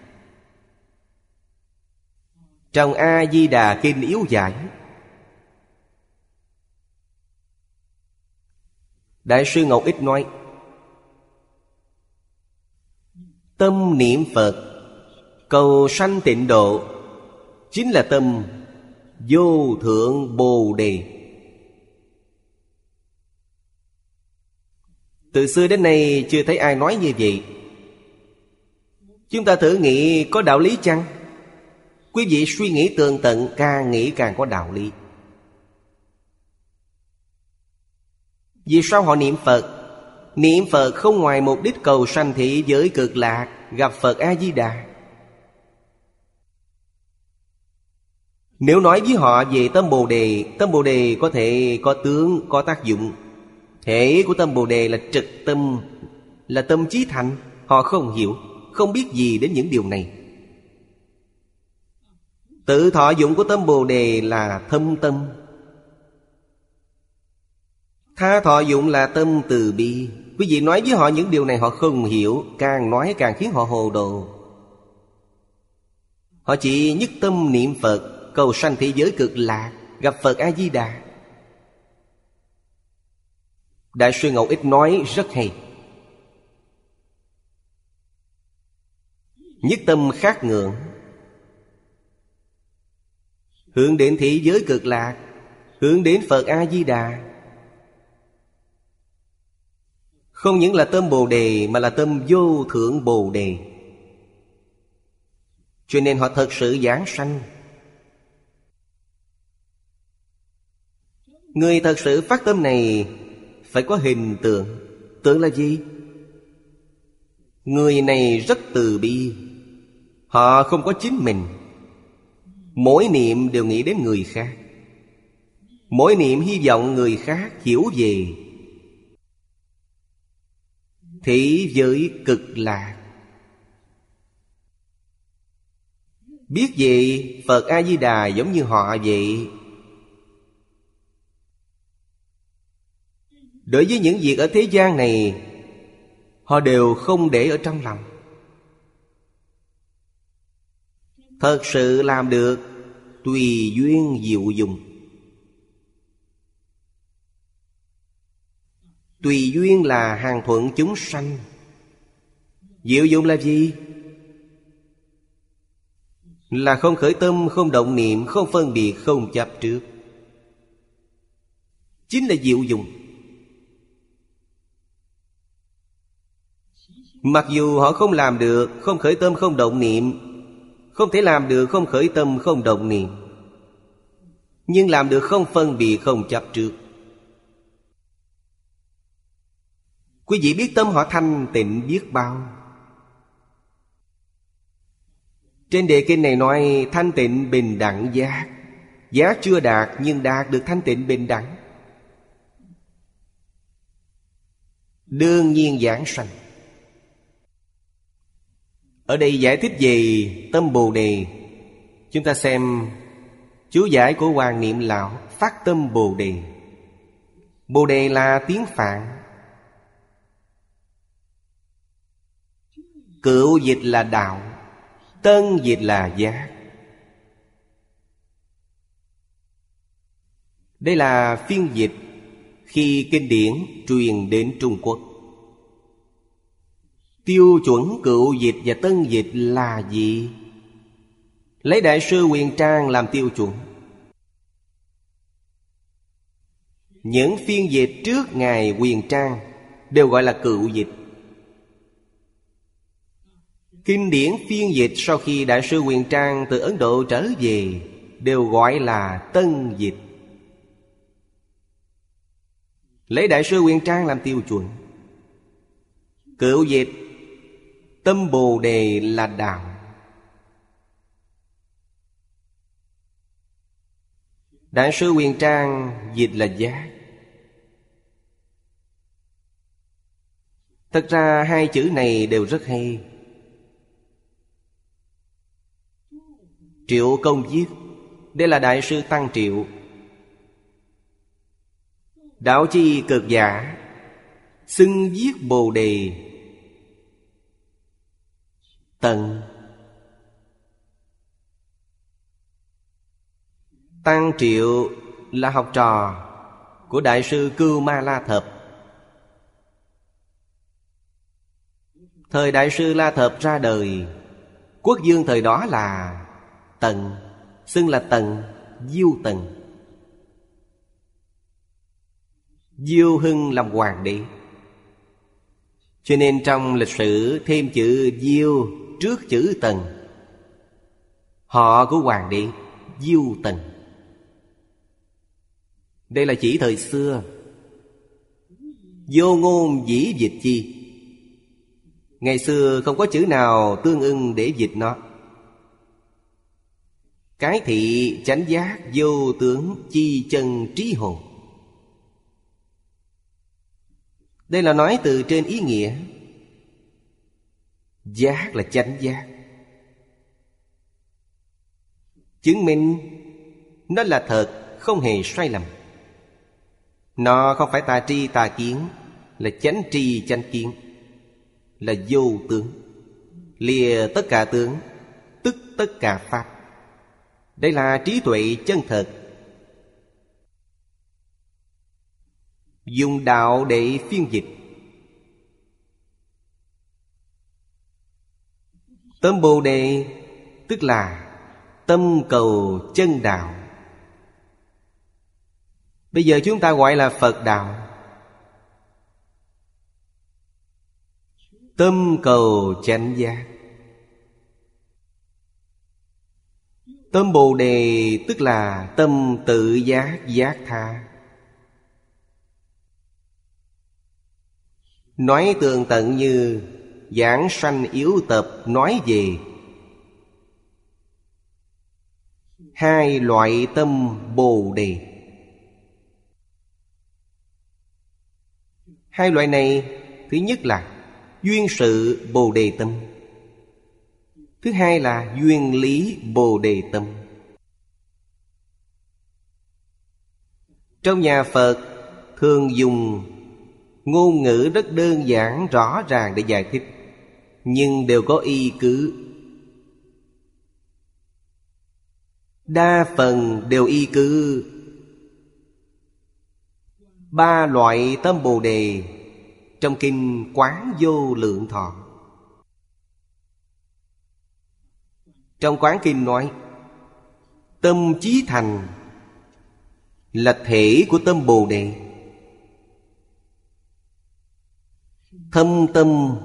Trong A-di-đà Kinh Yếu Giải Đại sư Ngọc Ích nói, Tâm niệm Phật, Cầu sanh tịnh độ, Chính là tâm Vô thượng Bồ Đề. Từ xưa đến nay chưa thấy ai nói như vậy. Chúng ta thử nghĩ có đạo lý chăng? Quý vị suy nghĩ tường tận, càng nghĩ càng có đạo lý. Vì sao họ niệm Phật? Niệm Phật không ngoài mục đích cầu sanh thị giới cực lạc Gặp Phật A-di-đà. Nếu nói với họ về tâm Bồ Đề Tâm Bồ Đề có thể có tướng, có tác dụng. Thể của tâm Bồ Đề là trực tâm Là tâm trí thành. Họ không hiểu Không biết gì đến những điều này. Tự thọ dụng của tâm Bồ Đề là thâm tâm. Tha thọ dụng là tâm từ bi. Quý vị nói với họ những điều này, họ không hiểu, Càng nói càng khiến họ hồ đồ. Họ chỉ nhất tâm niệm Phật, Cầu sanh thế giới cực lạc, Gặp Phật A-di-đà. Đại sư Ngẫu Ích nói rất hay. Nhất tâm khác ngưỡng. Hướng đến thị giới cực lạc, Hướng đến Phật A-di-đà. Không những là tâm Bồ Đề, Mà là tâm vô thượng Bồ Đề. Cho nên họ thật sự giảng sanh. Người thật sự phát tâm này Phải có hình tượng. Tượng là gì? Người này rất từ bi. Họ không có chính mình. Mỗi niệm đều nghĩ đến người khác. Mỗi niệm hy vọng người khác hiểu về Thế giới cực lạc. Biết gì Phật A-di-đà giống như họ vậy. Đối với những việc ở thế gian này, Họ đều không để ở trong lòng. Thật sự làm được, Tùy duyên diệu dùng. Tùy duyên là hàng thuận chúng sanh. Diệu dụng là gì? Là không khởi tâm, không động niệm, không phân biệt, không chấp trước. Chính là diệu dụng. Mặc dù họ không làm được Không khởi tâm không động niệm Không thể làm được không khởi tâm không động niệm. Nhưng làm được không phân biệt không chấp trước. Quý vị biết tâm họ thanh tịnh biết bao. Trên đề kinh này nói, thanh tịnh bình đẳng giác. Giác chưa đạt nhưng đạt được thanh tịnh bình đẳng. Đương nhiên giảng sanh. Ở đây giải thích về tâm Bồ Đề. Chúng ta xem chú giải của Hoàng Niệm Lão Phát tâm Bồ Đề. Bồ Đề là tiếng Phạn. Cựu dịch là đạo, Tân dịch là giác. Đây là phiên dịch Khi kinh điển truyền đến Trung Quốc. Tiêu chuẩn cựu dịch và tân dịch là gì? Lấy Đại sư Quyền Trang làm tiêu chuẩn. Những phiên dịch trước Ngài Quyền Trang Đều gọi là cựu dịch. Kinh điển phiên dịch sau khi Đại sư Quyền Trang từ Ấn Độ trở về, Đều gọi là tân dịch. Lấy Đại sư Quyền Trang làm tiêu chuẩn, Cựu dịch, Tâm Bồ Đề là đạo. Đại sư Quyền Trang dịch là giác Thật ra hai chữ này đều rất hay. Triệu công viết Đây là Đại sư Tăng Triệu. Đạo chi cực giả, Xưng viết Bồ Đề. Tận. Tăng Triệu là học trò của Đại sư Cưu Ma La Thập. Thời Đại sư La Thập ra đời, Quốc dương thời đó là Tần, Xưng là Tần, Diêu Tần. Diêu Hưng làm hoàng đế. Cho nên trong lịch sử thêm chữ Diêu trước chữ Tần, Họ của hoàng đế Diêu Tần. Đây là chỉ thời xưa. Vô ngôn dĩ dịch chi. Ngày xưa không có chữ nào tương ưng để dịch nó. Cái thị chánh giác vô tướng chi chân trí hồn. Đây là nói từ trên ý nghĩa. Giác là chánh giác. Chứng minh Nó là thật, Không hề sai lầm. Nó không phải tà tri tà kiến, Là chánh tri chánh kiến, Là vô tướng. Lìa tất cả tướng, Tức tất cả pháp. Đây là trí tuệ chân thật. Dùng đạo để phiên dịch. Tâm Bồ Đề, Tức là Tâm cầu chân đạo. Bây giờ chúng ta gọi là Phật đạo. Tâm cầu chánh giác. Tâm Bồ Đề tức là tâm tự giác giác tha. Nói tường tận như Giảng sanh yếu tập nói về. Hai loại tâm bồ đề. Hai loại này, Thứ nhất là Duyên sự bồ đề tâm. Thứ hai là Duyên lý bồ đề tâm. Trong nhà Phật, Thường dùng Ngôn ngữ rất đơn giản, rõ ràng để giải thích, Nhưng đều có y cứ. Đa phần đều y cứ. Ba loại tâm Bồ Đề Trong kinh Quán Vô Lượng Thọ. Trong Quán Kinh nói, Tâm trí thành Là thể của tâm Bồ Đề. Thâm tâm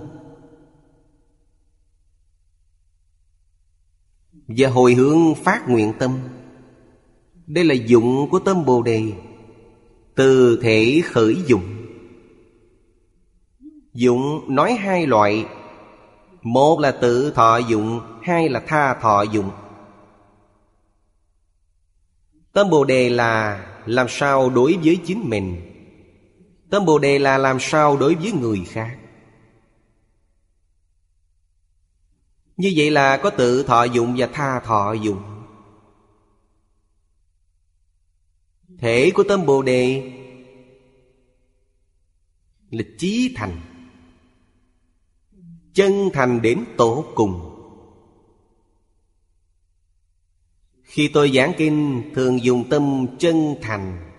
và hồi hướng phát nguyện tâm. Đây là dụng của tâm bồ đề. Từ thể khởi dụng. Dụng nói hai loại một là tự thọ dụng, hai là tha thọ dụng. Tâm bồ đề là làm sao đối với chính mình? Tâm Bồ Đề là làm sao đối với người khác? Như vậy là có tự thọ dụng và tha thọ dụng. Thể của tâm Bồ Đề Là chí thành. Chân thành đến tổ cùng. Khi tôi giảng kinh, Thường dùng tâm chân thành.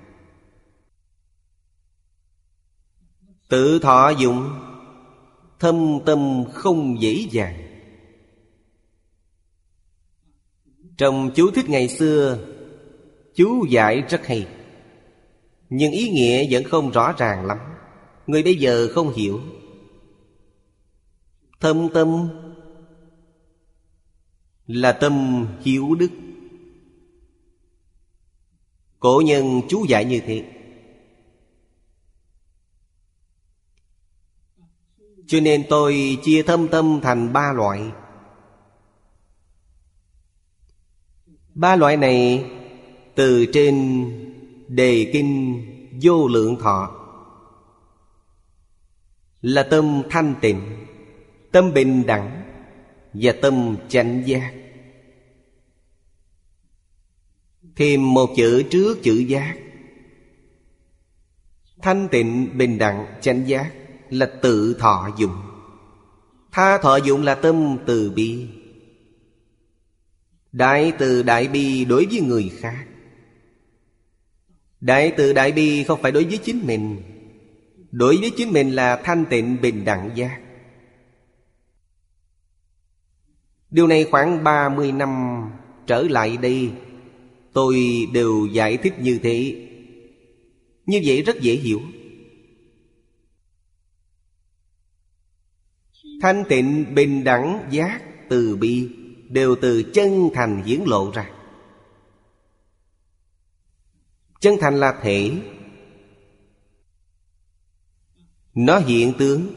Tự thọ dụng, Thâm tâm không dễ dàng. Trong chú thích ngày xưa, Chú giải rất hay. Nhưng ý nghĩa vẫn không rõ ràng lắm. Người bây giờ không hiểu. Thâm tâm Là tâm hiếu đức. Cổ nhân chú giải như thế. Cho nên tôi chia thâm tâm thành ba loại. Ba loại này từ trên đề kinh vô lượng thọ Là tâm thanh tịnh. Tâm bình đẳng Và tâm chánh giác. Thêm một chữ trước chữ giác. Thanh tịnh, bình đẳng, chánh giác Là tự thọ dụng. Tha thọ dụng là tâm từ bi. Đại từ đại bi đối với người khác. Đại từ đại bi không phải đối với chính mình. Đối với chính mình là thanh tịnh, bình đẳng giác. Điều này khoảng 30 năm trở lại đây, Tôi đều giải thích như thế. Như vậy rất dễ hiểu. Thanh tịnh, bình đẳng, giác từ bi Đều từ chân thành hiển lộ ra. Chân thành là thể. Nó hiện tướng,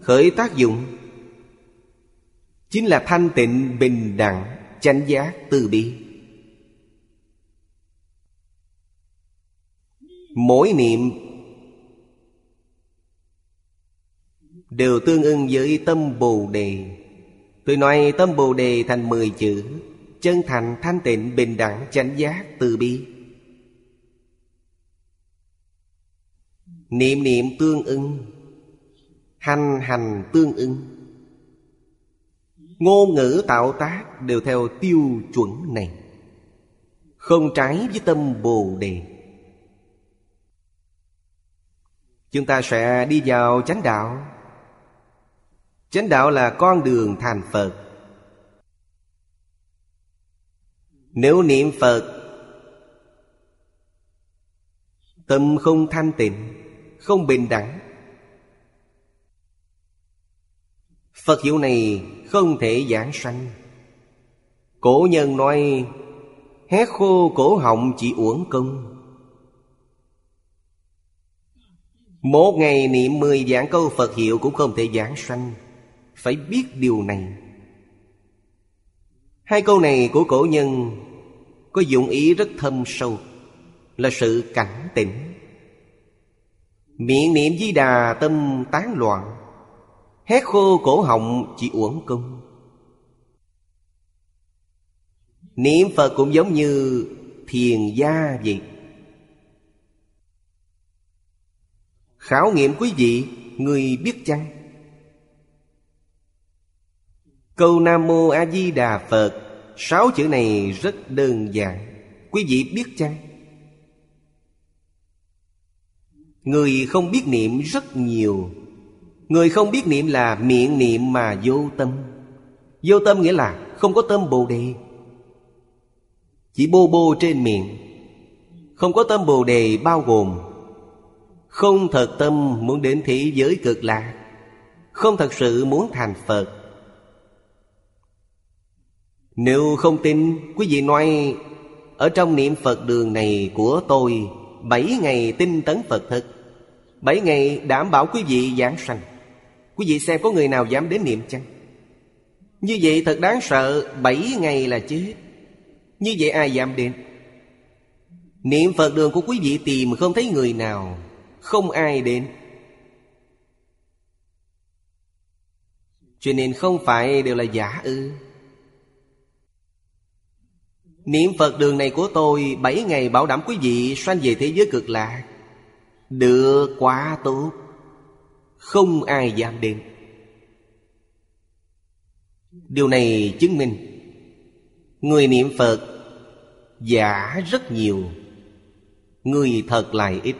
Khởi tác dụng. Chính là thanh tịnh, bình đẳng, Chánh giác, từ bi. Mỗi niệm Đều tương ưng với tâm Bồ Đề. Tôi nói tâm Bồ Đề thành mười chữ, Chân thành, thanh tịnh, bình đẳng, chánh giác, từ bi. Niệm niệm tương ưng, Hành hành tương ưng. Ngôn ngữ tạo tác đều theo tiêu chuẩn này. Không trái với tâm Bồ Đề. Chúng ta sẽ đi vào chánh đạo. Chánh đạo là con đường thành Phật. Nếu niệm Phật, Tâm không thanh tịnh, Không bình đẳng. Phật hiệu này không thể giảng sanh. Cổ nhân nói Hét khô cổ họng chỉ uổng công. Một ngày niệm mười giảng câu Phật hiệu cũng không thể giảng sanh. Phải biết điều này. Hai câu này của cổ nhân Có dụng ý rất thâm sâu, Là sự cảnh tỉnh. Miệng niệm di đà tâm tán loạn Hét khô cổ họng chỉ uổng công. Niệm Phật cũng giống như thiền gia vậy. Khảo nghiệm quý vị, Người biết chăng? Câu Nam Mô A Di Đà Phật, Sáu chữ này rất đơn giản. Quý vị biết chăng? Người không biết niệm rất nhiều. Người không biết niệm là miệng niệm mà vô tâm. Vô tâm nghĩa là không có tâm bồ đề. Chỉ bô bô trên miệng. Không có tâm bồ đề bao gồm Không thật tâm muốn đến thế giới cực lạc, Không thật sự muốn thành Phật. Nếu không tin, Quý vị nói, Ở trong niệm Phật đường này của tôi, Bảy ngày tinh tấn Phật thực Bảy ngày đảm bảo quý vị giảng sanh. Quý vị xem có người nào dám đến niệm chăng? Như vậy thật đáng sợ, Bảy ngày là chết. Như vậy ai dám đến? Niệm Phật đường của quý vị tìm không thấy người nào, Không ai đến. Cho nên không phải đều là giả ư. Niệm Phật đường này của tôi Bảy ngày bảo đảm quý vị sanh về thế giới cực lạc. Được quá tốt. Không ai dám đến. Điều này chứng minh Người niệm Phật Giả rất nhiều, Người thật lại ít.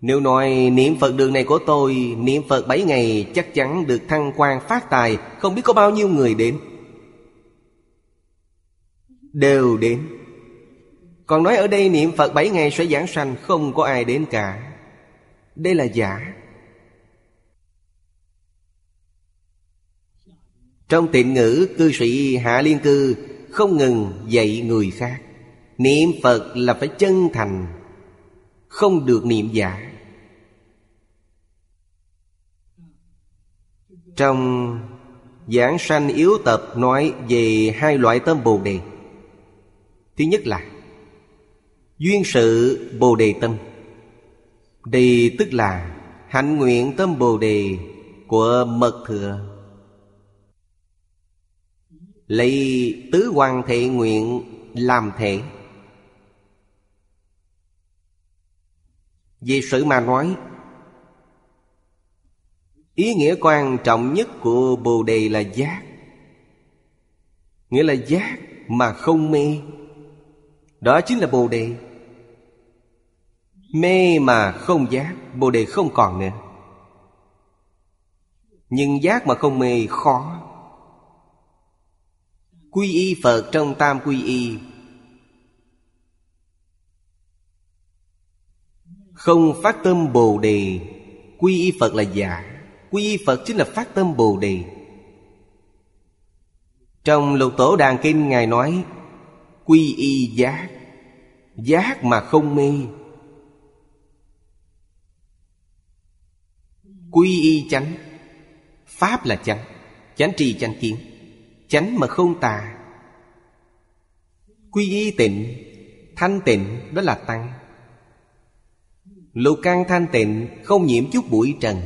Nếu nói niệm Phật đường này của tôi, Niệm Phật bảy ngày chắc chắn được thăng quan phát tài, Không biết có bao nhiêu người đến. Đều đến. Còn nói ở đây niệm Phật bảy ngày sẽ giảng sanh, Không có ai đến cả. Đây là giả. Trong tịnh ngữ, cư sĩ Hạ Liên Cư Không ngừng dạy người khác. Niệm Phật là phải chân thành, Không được niệm giả. Trong giảng sanh yếu tập nói về hai loại tâm Bồ Đề. Thứ nhất là Duyên sự Bồ Đề tâm. Đề tức là hạnh nguyện tâm Bồ Đề của Mật Thừa. Lấy tứ hoàng thể nguyện làm thể vì sự mà nói, Ý nghĩa quan trọng nhất của Bồ Đề là giác. Nghĩa là giác mà không mê. Đó chính là Bồ Đề. Mê mà không giác, Bồ Đề không còn nữa. Nhưng giác mà không mê, khó. Quy y Phật trong tam quy y. Không phát tâm Bồ Đề, Quy y Phật là giả. Quy y Phật chính là phát tâm Bồ Đề. Trong lục tổ đàn kinh, Ngài nói, Quy y giác. Giác mà không mê. Quy y chánh. Pháp là chánh. Chánh trì chánh kiến. Chánh mà không tà. Quy y tịnh, Thanh tịnh đó là tăng. Lục căn thanh tịnh Không nhiễm chút bụi trần.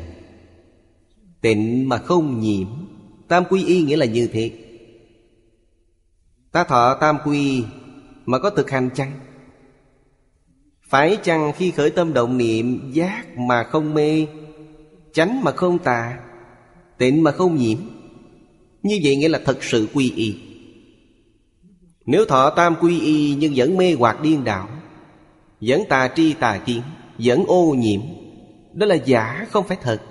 Tịnh mà không nhiễm, Tam quy y nghĩa là như thế. Ta thọ tam quy Mà có thực hành chăng? Phải chăng khi khởi tâm động niệm, Giác mà không mê, Chánh mà không tà, Tịnh mà không nhiễm? Như vậy nghĩa là thật sự quy y. Nếu thọ tam quy y Nhưng vẫn mê hoặc điên đảo, Vẫn tà tri tà kiến, Vẫn ô nhiễm, Đó là giả, không phải thật.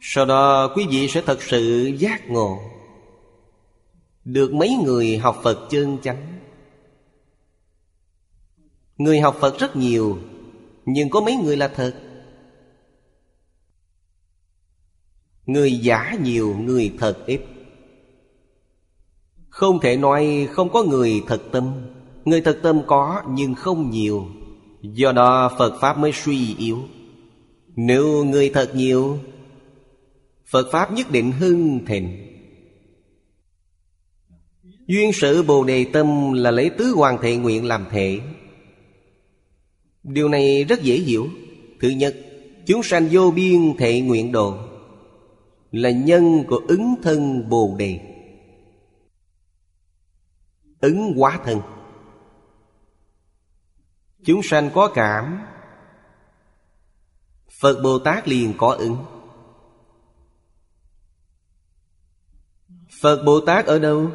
Sau đó, quý vị sẽ thật sự giác ngộ. Được mấy người học Phật chân chánh? Người học Phật rất nhiều, Nhưng có mấy người là thật? Người giả nhiều, người thật ít. Không thể nói không có người thật tâm. Người thật tâm có nhưng không nhiều. Do đó Phật Pháp mới suy yếu. Nếu người thật nhiều Phật Pháp nhất định hưng thịnh. Duyên sự Bồ Đề Tâm là lấy tứ hoàng thệ nguyện làm thể. Điều này rất dễ hiểu. Thứ nhất Chúng sanh vô biên thể nguyện độ. Là nhân của ứng thân Bồ Đề. Ứng hóa thân. Chúng sanh có cảm. Phật Bồ Tát liền có ứng. Phật Bồ Tát ở đâu?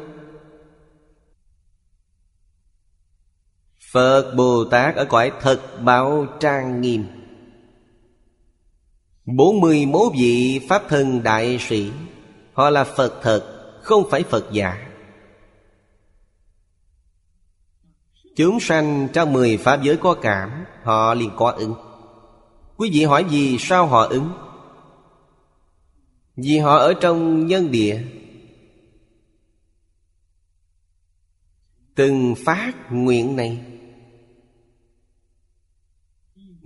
Phật Bồ Tát ở cõi thật bảo trang nghiêm. Bốn mươi mốt vị Pháp thân đại sĩ. Họ là Phật thật, Không phải Phật giả. Chúng sanh trong mười Pháp giới có cảm, Họ liền có ứng. Quý vị hỏi gì sao họ ứng? Vì họ ở trong nhân địa. Từng phát nguyện này.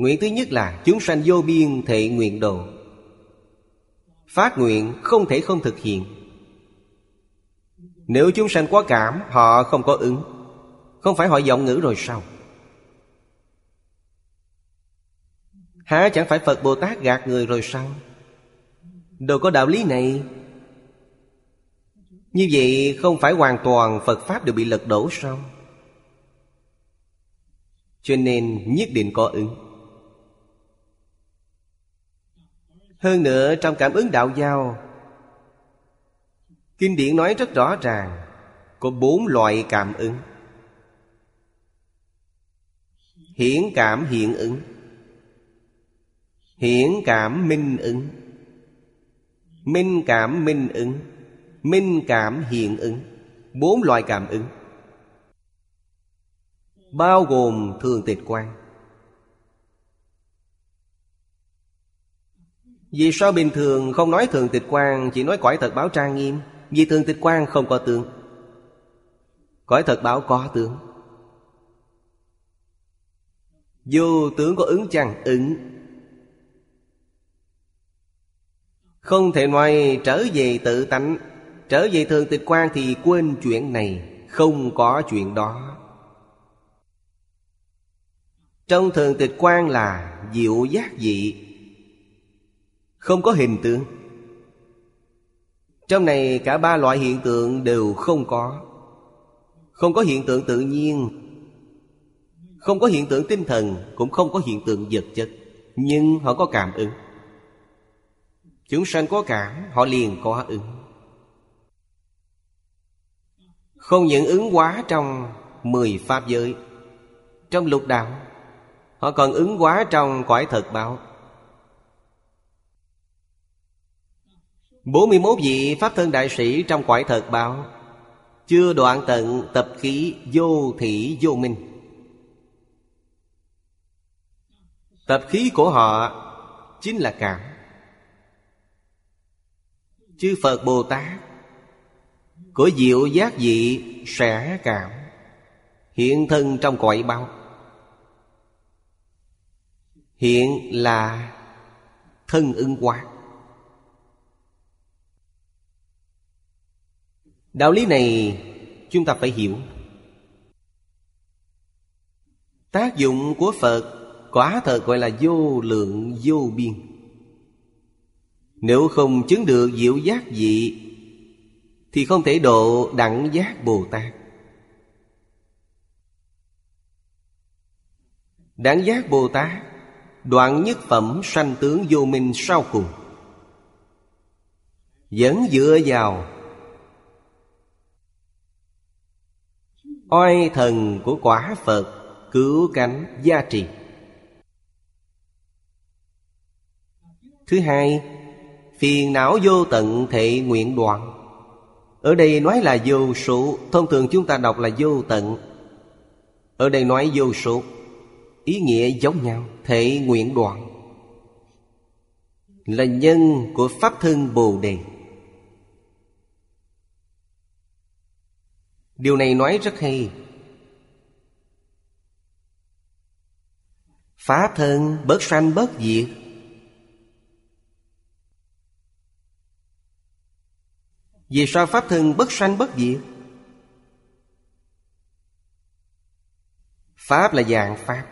Nguyện thứ nhất là chúng sanh vô biên thệ nguyện độ Phát nguyện không thể không thực hiện. Nếu chúng sanh quá cảm, Họ không có ứng. Không phải họ giọng ngữ rồi sao? Há chẳng phải Phật Bồ Tát gạt người rồi sao? Đâu có đạo lý này. Như vậy không phải hoàn toàn Phật Pháp đều bị lật đổ sao? Cho nên nhất định có ứng. Hơn nữa trong cảm ứng đạo giao, Kinh điển nói rất rõ ràng, Có bốn loại cảm ứng. Hiển cảm hiện ứng, Hiển cảm minh ứng, Minh cảm minh ứng, Minh cảm hiện ứng, Bốn loại cảm ứng, Bao gồm thường tịch quan Vì sao bình thường, không nói thường tịch quan Chỉ nói cõi thật báo trang nghiêm. Vì thường tịch quan không có tướng. Cõi thật báo có tướng. Vô tướng có ứng chăng? Ứng, Không thể nói trở về tự tánh. Trở về thường tịch quan thì quên chuyện này, Không có chuyện đó. Trong thường tịch quan là diệu giác dị. Không có hình tượng. Trong này cả ba loại hiện tượng đều không có. Không có hiện tượng tự nhiên. Không có hiện tượng tinh thần, Cũng không có hiện tượng vật chất. Nhưng họ có cảm ứng. Chúng sanh có cảm, Họ liền có ứng. Không những ứng quá trong Mười pháp giới, Trong lục đạo, Họ còn ứng quá trong cõi thật báo. 41 vị Pháp thân đại sĩ trong cõi thật báo. Chưa đoạn tận tập khí vô thị vô minh. Tập khí của họ chính là cảm. Chư Phật Bồ Tát Của diệu giác dị sẽ cảm, Hiện thân trong cõi bao Hiện là thân ưng quán Đạo lý này chúng ta phải hiểu. Tác dụng của Phật quả thật gọi là vô lượng, vô biên. Nếu không chứng được diệu giác dị Thì không thể độ đẳng giác Bồ Tát. Đẳng giác Bồ Tát, Đoạn nhất phẩm sanh tướng vô minh sau cùng. Vẫn dựa vào Oai thần của quả Phật, Cứu cánh gia trì. Thứ hai, Phiền não vô tận thệ nguyện đoạn. Ở đây nói là vô số, Thông thường chúng ta đọc là vô tận. Ở đây nói vô số, Ý nghĩa giống nhau, Thể nguyện đoạn. Là nhân của Pháp thân Bồ Đề. Điều này nói rất hay. Phá thân, bớt sanh, bớt diệt. Vì sao Pháp thân bất sanh bất diệt? Pháp là dạng Pháp.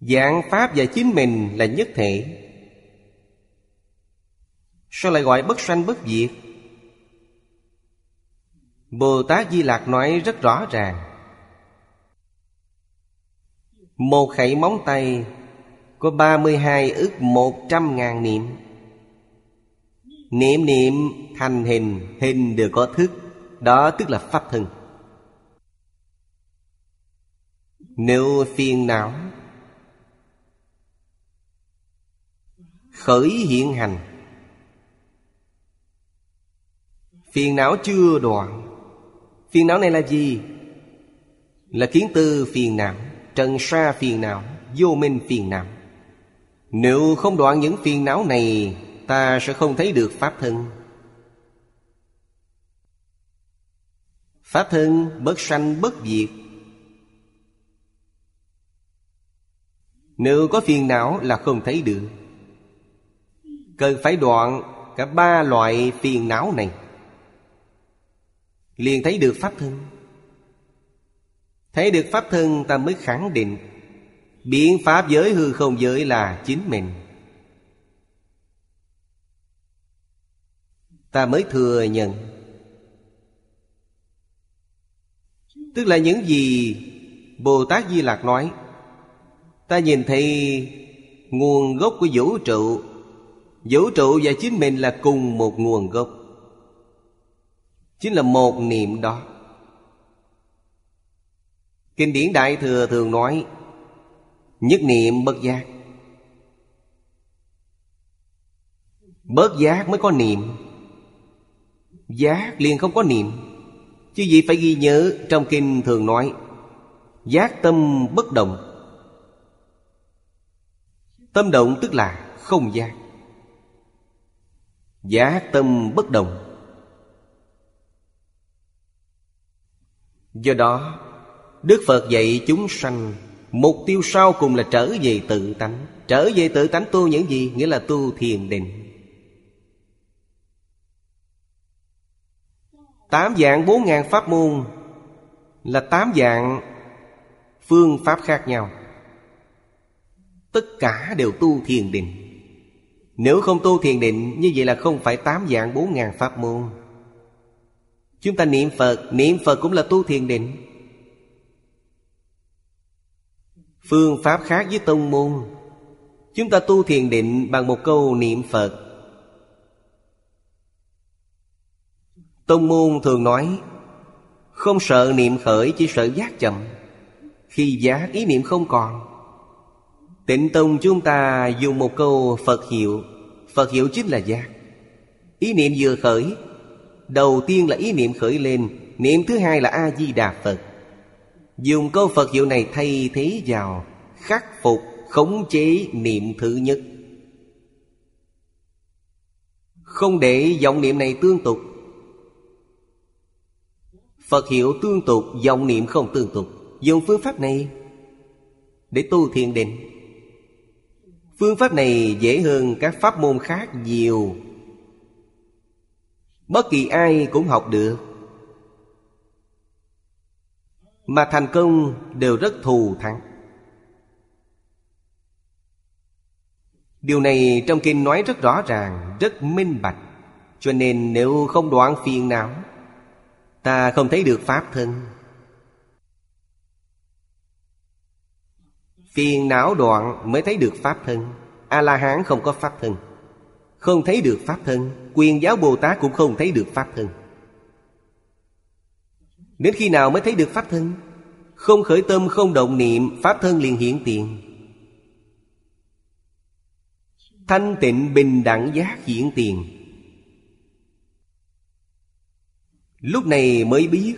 Dạng Pháp và chính mình là nhất thể. Sao lại gọi bất sanh bất diệt? Bồ Tát Di Lạc nói rất rõ ràng. Một khẩy móng tay Có 32 ức một trăm ngàn niệm. Niệm niệm thành hình Hình đều có thức, Đó tức là pháp thân. Nếu phiền não, Khởi hiện hành. Phiền não chưa đoạn Phiền não này là gì? Là kiến tư phiền não, Trần sa phiền não, Vô minh phiền não. Nếu không đoạn những phiền não này, Ta sẽ không thấy được Pháp thân. Pháp thân bất sanh bất diệt. Nếu có phiền não là không thấy được. Cần phải đoạn cả ba loại phiền não này liền thấy được pháp thân. Thấy được pháp thân, ta mới khẳng định, biện pháp giới hư không giới là chính mình. Ta mới thừa nhận. Tức là những gì bồ tát di lạc nói, ta nhìn thấy nguồn gốc của vũ trụ. Vũ trụ và chính mình là cùng một nguồn gốc chính là một niệm đó. Kinh điển đại thừa thường nói, nhất niệm bất giác. Bớt giác mới có niệm. Giác liền không có niệm. Chứ gì phải ghi nhớ trong kinh thường nói, giác tâm bất động. Tâm động tức là không giác. Giác tâm bất động. Do đó, Đức Phật dạy chúng sanh, Mục tiêu sau cùng là trở về tự tánh. Trở về tự tánh tu những gì? Nghĩa là tu thiền định. Tám dạng bốn ngàn pháp môn Là tám dạng phương pháp khác nhau. Tất cả đều tu thiền định. Nếu không tu thiền định, Như vậy là không phải tám dạng bốn ngàn pháp môn. Chúng ta niệm Phật Niệm Phật cũng là tu thiền định. Phương pháp khác với tông môn. Chúng ta tu thiền định bằng một câu niệm Phật. Tông môn thường nói, Không sợ niệm khởi, chỉ sợ giác chậm. Khi giác, ý niệm không còn. Tịnh Tông chúng ta dùng một câu Phật hiệu. Phật hiệu chính là giác. Ý niệm vừa khởi Đầu tiên là ý niệm khởi lên, Niệm thứ hai là A-di-đà Phật. Dùng câu Phật hiệu này thay thế vào Khắc phục khống chế niệm thứ nhất. Không để vọng niệm này tương tục. Phật hiệu tương tục Dòng niệm không tương tục. Dùng phương pháp này Để tu thiền định. Phương pháp này dễ hơn các pháp môn khác nhiều. Bất kỳ ai cũng học được. Mà thành công đều rất thù thắng. Điều này trong kinh nói rất rõ ràng, Rất minh bạch. Cho nên nếu không đoạn phiền não, Ta không thấy được Pháp thân. Phiền não đoạn mới thấy được Pháp thân. A-la-hán không có Pháp thân. Không thấy được Pháp thân. Quyền giáo Bồ Tát cũng không thấy được Pháp thân. Đến khi nào mới thấy được Pháp thân? Không khởi tâm, không động niệm, Pháp thân liền hiện tiền. Thanh tịnh bình đẳng giác hiện tiền. Lúc này mới biết,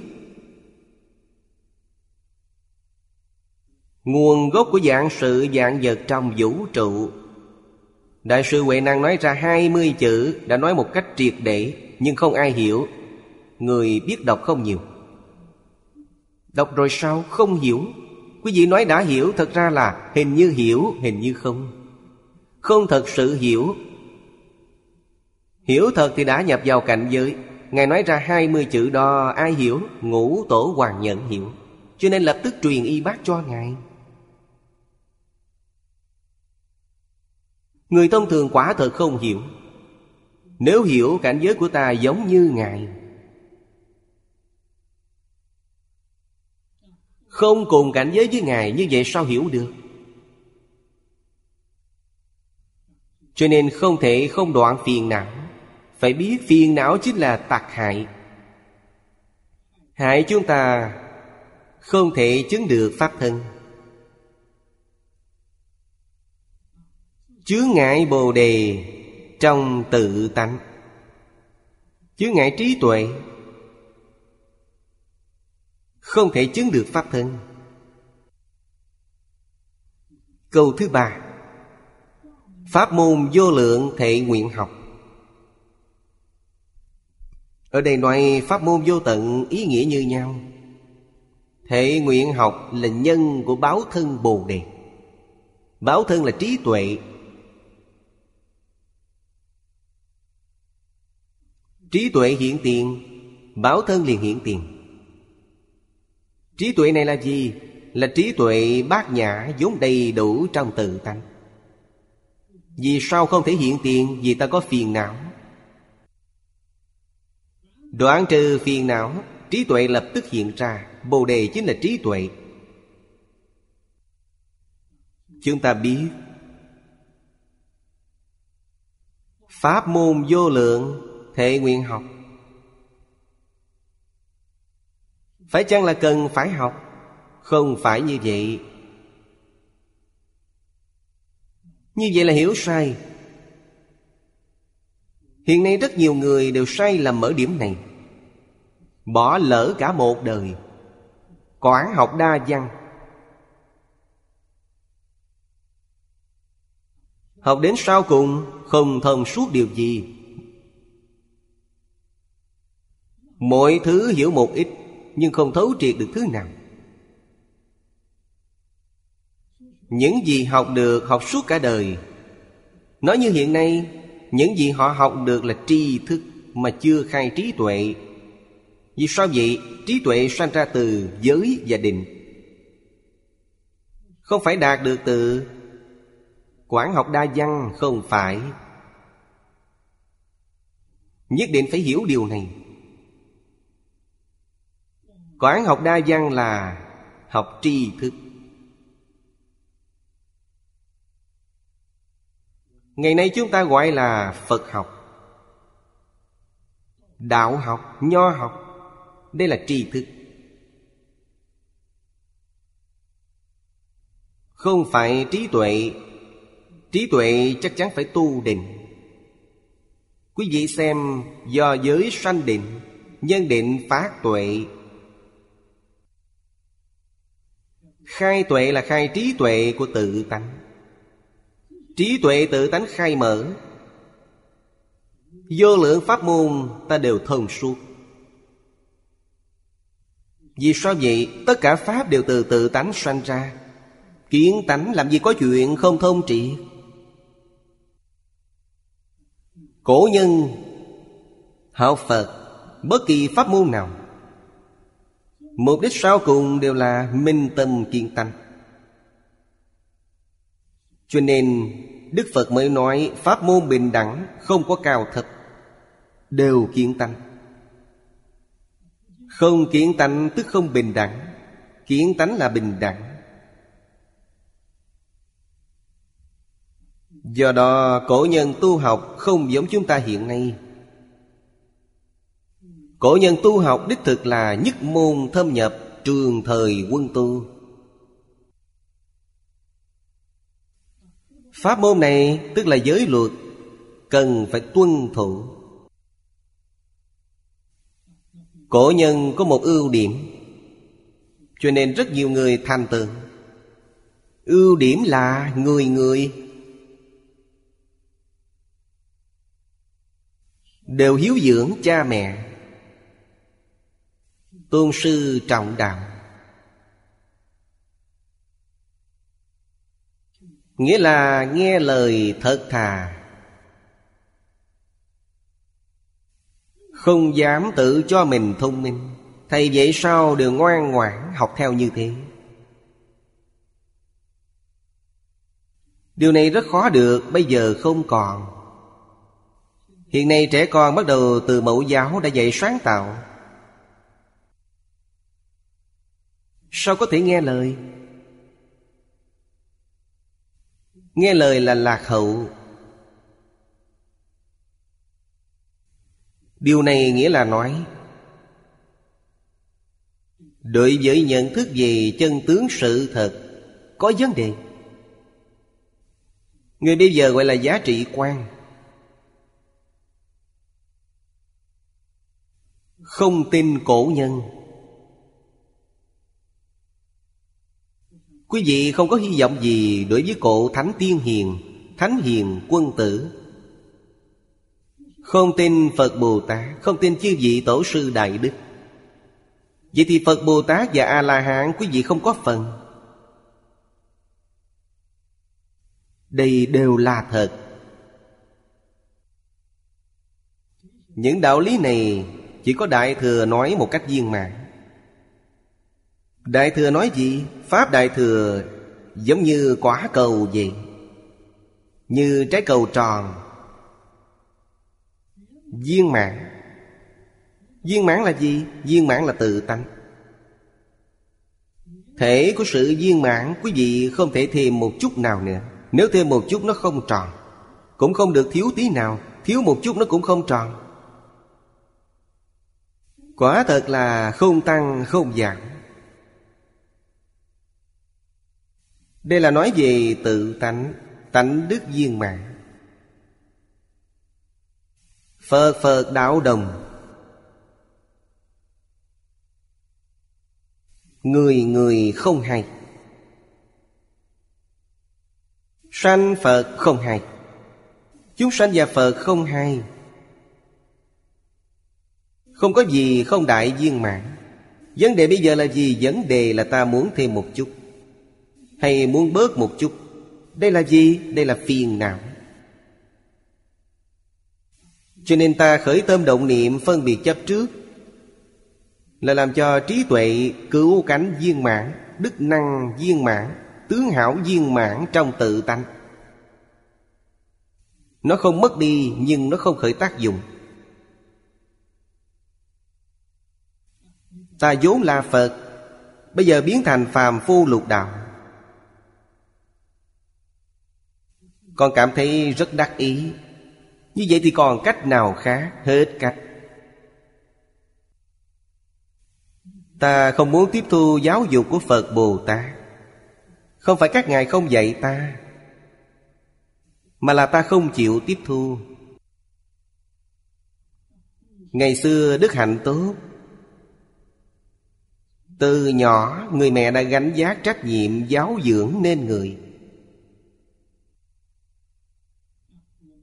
Nguồn gốc của dạng sự, dạng vật trong vũ trụ Đại sư Huệ Năng nói ra hai mươi chữ, Đã nói một cách triệt để, Nhưng không ai hiểu. Người biết đọc không nhiều. Đọc rồi sao? Không hiểu. Quý vị nói đã hiểu, Thật ra là hình như hiểu, Hình như không. Không thật sự hiểu. Hiểu thật thì đã nhập vào cảnh giới. Ngài nói ra hai mươi chữ đó, ai hiểu? Ngũ tổ hoàng nhận hiểu. Cho nên lập tức truyền y bác cho Ngài. Người thông thường quả thật không hiểu. Nếu hiểu, cảnh giới của ta giống như Ngài. Không cùng cảnh giới với Ngài, Như vậy sao hiểu được? Cho nên không thể không đoạn phiền não. Phải biết phiền não chính là tặc hại. Hại chúng ta Không thể chứng được Pháp thân. Chứa ngại Bồ Đề Trong tự tánh. Chứa ngại trí tuệ Không thể chứng được Pháp thân. Câu thứ ba. Pháp môn vô lượng thể nguyện học. Ở đây nói pháp môn vô tận ý nghĩa như nhau. Thể nguyện học là nhân của báo thân Bồ Đề. Báo thân là trí tuệ Trí tuệ hiện tiền, Báo thân liền hiện tiền. Trí tuệ này là gì? Là trí tuệ bát nhã vốn đầy đủ trong tự tánh. Vì sao không thể hiện tiền? Vì ta có phiền não. Đoạn trừ phiền não, Trí tuệ lập tức hiện ra. Bồ đề chính là trí tuệ. Chúng ta biết, Pháp môn vô lượng Thệ nguyện học. Phải chăng là cần phải học? Không phải như vậy. Như vậy là hiểu sai. Hiện nay rất nhiều người đều sai lầm ở điểm này. Bỏ lỡ cả một đời. Quán học đa văn. Học đến sau cùng không thông suốt điều gì. Mọi thứ hiểu một ít, Nhưng không thấu triệt được thứ nào. Những gì học được học suốt cả đời. Nói như hiện nay, Những gì họ học được là tri thức Mà chưa khai trí tuệ. Vì sao vậy? Trí tuệ sanh ra từ giới và định. Không phải đạt được từ Quảng học đa văn, không phải. Nhất định phải hiểu điều này. Quán học đa văn là học tri thức. Ngày nay chúng ta gọi là Phật học. Đạo học, nho học Đây là tri thức. Không phải trí tuệ Trí tuệ chắc chắn phải tu định. Quý vị xem do giới sanh định Nhân định phát tuệ Khai tuệ là khai trí tuệ của tự tánh. Trí tuệ tự tánh khai mở. Vô lượng pháp môn ta đều thông suốt. Vì sao vậy? Tất cả pháp đều từ tự tánh sanh ra. Kiến tánh làm gì có chuyện không thông trị? Cổ nhân, Học Phật, Bất kỳ pháp môn nào Mục đích sau cùng đều là minh tâm kiên tánh Cho nên, Đức Phật mới nói Pháp môn bình đẳng không có cao thấp, Đều kiên tánh Không kiên tánh tức không bình đẳng kiến tánh là bình đẳng. Do đó, cổ nhân tu học không giống chúng ta hiện nay. Cổ nhân tu học đích thực là nhất môn thâm nhập, trường thời quân tu. Pháp môn này tức là giới luật, Cần phải tuân thủ. Cổ nhân có một ưu điểm, Cho nên rất nhiều người thành tựu. Ưu điểm là người người Đều hiếu dưỡng cha mẹ. Tôn sư trọng đạo. Nghĩa là nghe lời thật thà. Không dám tự cho mình thông minh, Thầy vậy sao đều ngoan ngoãn học theo như thế? Điều này rất khó được, Bây giờ không còn. Hiện nay trẻ con bắt đầu từ mẫu giáo đã dạy sáng tạo. Sao có thể nghe lời? Nghe lời là lạc hậu. Điều này nghĩa là nói, Đối với nhận thức về chân tướng sự thật, Có vấn đề. Người bây giờ gọi là giá trị quan. Không tin cổ nhân. Quý vị không có hy vọng gì đối với cổ Thánh Tiên Hiền, Thánh Hiền Quân Tử. Không tin Phật Bồ Tát, Không tin chư vị Tổ sư Đại Đức. Vậy thì Phật Bồ Tát và A-la-hán, Quý vị không có phần. Đây đều là thật. Những đạo lý này Chỉ có Đại Thừa nói một cách viên mạng Đại Thừa nói gì? Pháp Đại Thừa giống như quả cầu vậy Như trái cầu tròn. Viên mãn. Viên mãn là gì? Viên mãn là tự tánh. Thể của sự viên mãn, Quý vị không thể thêm một chút nào nữa. Nếu thêm một chút, nó không tròn. Cũng không được thiếu tí nào. Thiếu một chút, nó cũng không tròn. Quả thật là không tăng, không giảm. Đây là nói về tự tánh Tánh đức viên mạng Phật Phật đạo đồng. Người người không hay. Sanh Phật không hay. Chúng sanh và Phật không hay. Không có gì không đại viên mãn. Vấn đề bây giờ là gì? Vấn đề là ta muốn thêm một chút. Hay muốn bớt một chút? Đây là gì? Đây là phiền não. Cho nên ta khởi tâm động niệm phân biệt chấp trước, Là làm cho trí tuệ cứu cánh viên mãn, Đức năng viên mãn, Tướng hảo viên mãn trong tự tánh. Nó không mất đi, nhưng nó không khởi tác dụng. Ta vốn là Phật, Bây giờ biến thành phàm phu lục đạo. Con cảm thấy rất đắc ý. Như vậy thì còn cách nào khác? Hết cách. Ta không muốn tiếp thu giáo dục của Phật Bồ Tát. Không phải các ngài không dạy ta, Mà là ta không chịu tiếp thu. Ngày xưa Đức Hạnh tốt. Từ nhỏ, người mẹ đã gánh giác trách nhiệm giáo dưỡng nên người.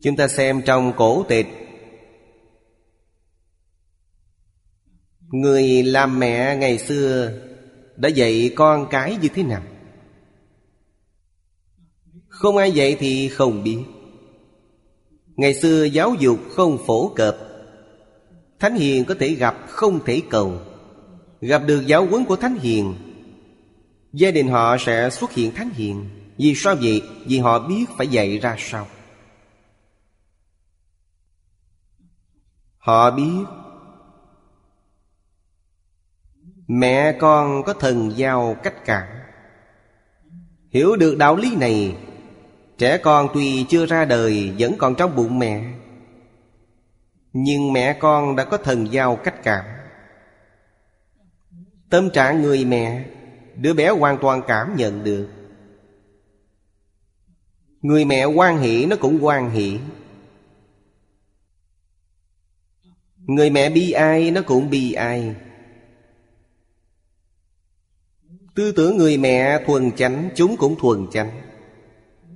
Chúng ta xem trong cổ tịch. Người làm mẹ ngày xưa Đã dạy con cái như thế nào? Không ai dạy thì không biết. Ngày xưa giáo dục không phổ cập. Thánh hiền có thể gặp, không thể cầu. Gặp được giáo huấn của Thánh Hiền, Gia đình họ sẽ xuất hiện Thánh Hiền. Vì sao vậy? Vì họ biết phải dạy ra sao? Họ biết, Mẹ con có thần giao cách cảm Hiểu được đạo lý này, Trẻ con tuy chưa ra đời Vẫn còn trong bụng mẹ. Nhưng mẹ con đã có thần giao cách cảm Tâm trạng người mẹ, Đứa bé hoàn toàn cảm nhận được. Người mẹ quan hỷ nó cũng quan hỷ. Người mẹ bi ai nó cũng bi ai. Tư tưởng người mẹ thuần chánh Chúng cũng thuần chánh.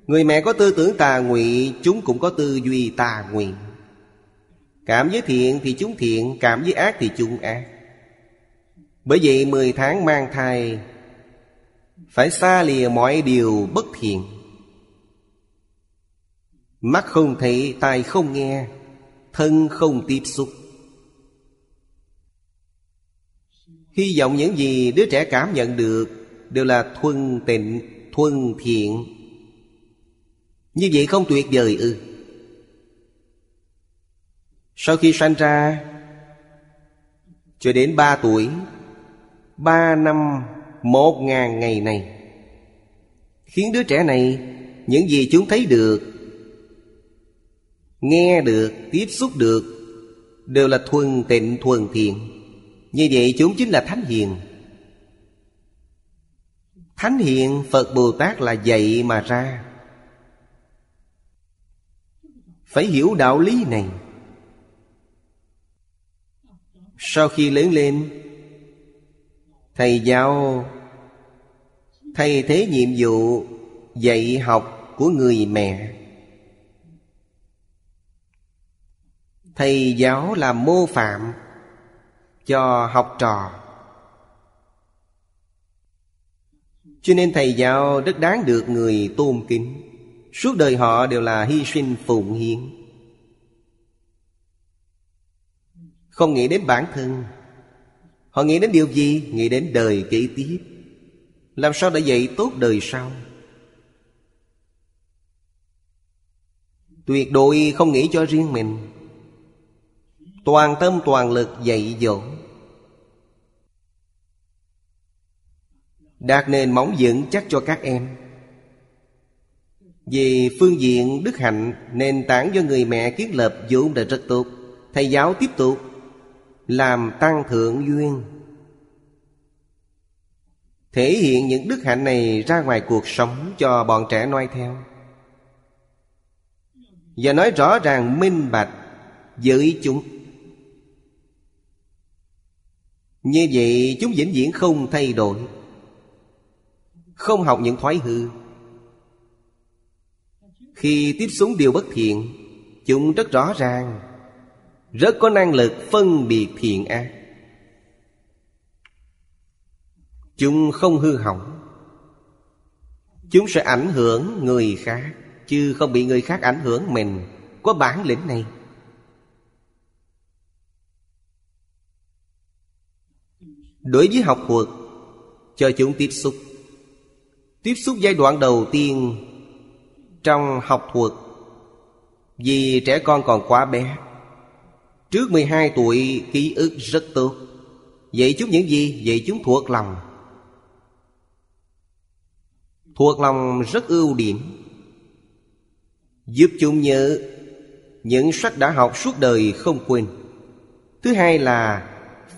Người mẹ có tư tưởng tà ngụy Chúng cũng có tư duy tà ngụy. Cảm với thiện thì chúng thiện Cảm với ác thì chúng ác. Bởi vậy 10 tháng mang thai Phải xa lìa mọi điều bất thiện. Mắt không thấy, tai không nghe Thân không tiếp xúc. Hy vọng những gì đứa trẻ cảm nhận được Đều là thuần tịnh, thuần thiện. Như vậy không tuyệt vời ư. Sau khi sanh ra Cho đến ba tuổi Ba năm một ngàn ngày này Khiến đứa trẻ này Những gì chúng thấy được Nghe được, tiếp xúc được Đều là thuần tịnh thuần thiện. Như vậy chúng chính là Thánh Hiền. Thánh Hiền Phật Bồ Tát là dạy mà ra. Phải hiểu đạo lý này. Sau khi lớn lên, thầy giáo thay thế nhiệm vụ dạy học của người mẹ. Thầy giáo là mô phạm cho học trò. Cho nên thầy giáo rất đáng được người tôn kính. Suốt đời họ đều là hy sinh phụng hiến. Không nghĩ đến bản thân. Họ nghĩ đến điều gì? Nghĩ đến đời kế tiếp. Làm sao để dạy tốt đời sau? Tuyệt đối không nghĩ cho riêng mình. Toàn tâm toàn lực dạy dỗ. Đạt nền móng vững chắc cho các em. Về phương diện đức hạnh, Nền tảng do người mẹ kiến lập vốn đã rất tốt. Thầy giáo tiếp tục làm tăng thượng duyên. Thể hiện những đức hạnh này ra ngoài cuộc sống cho bọn trẻ noi theo. Và nói rõ ràng, minh bạch với chúng. Như vậy, chúng vĩnh viễn không thay đổi không học những thói hư. Khi tiếp xúc điều bất thiện, chúng rất rõ ràng, rất có năng lực phân biệt thiện ác. Chúng không hư hỏng. Chúng sẽ ảnh hưởng người khác, Chứ không bị người khác ảnh hưởng mình. Có bản lĩnh này. Đối với học thuật, Cho chúng tiếp xúc. Tiếp xúc giai đoạn đầu tiên Trong học thuật, Vì trẻ con còn quá bé. Trước 12 tuổi, ký ức rất tốt. Vậy chúng những gì? vậy chúng thuộc lòng. Thuộc lòng rất ưu điểm. Giúp chúng nhớ Những sách đã học suốt đời không quên. Thứ hai là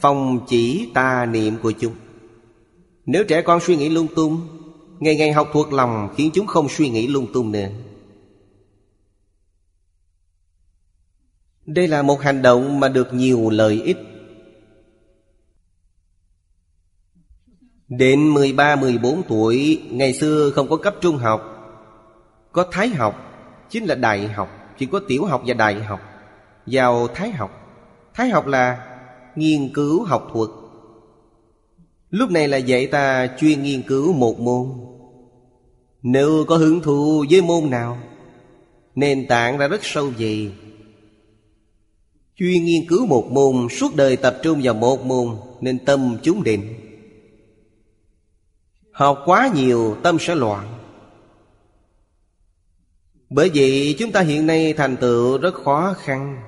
Phòng chỉ tà niệm của chúng. Nếu trẻ con suy nghĩ lung tung Ngày ngày học thuộc lòng Khiến chúng không suy nghĩ lung tung nữa. Đây là một hành động mà được nhiều lợi ích. Đến 13-14 tuổi, Ngày xưa không có cấp trung học, Có thái học, Chính là đại học, Chỉ có tiểu học và đại học. Vào thái học Thái học là nghiên cứu học thuật. Lúc này là dạy ta chuyên nghiên cứu một môn. Nếu có hứng thú với môn nào, Nền tảng đã rất sâu dày Chuyên nghiên cứu một môn Suốt đời tập trung vào một môn Nên tâm chúng định. Học quá nhiều, tâm sẽ loạn. Bởi vậy chúng ta hiện nay thành tựu rất khó khăn.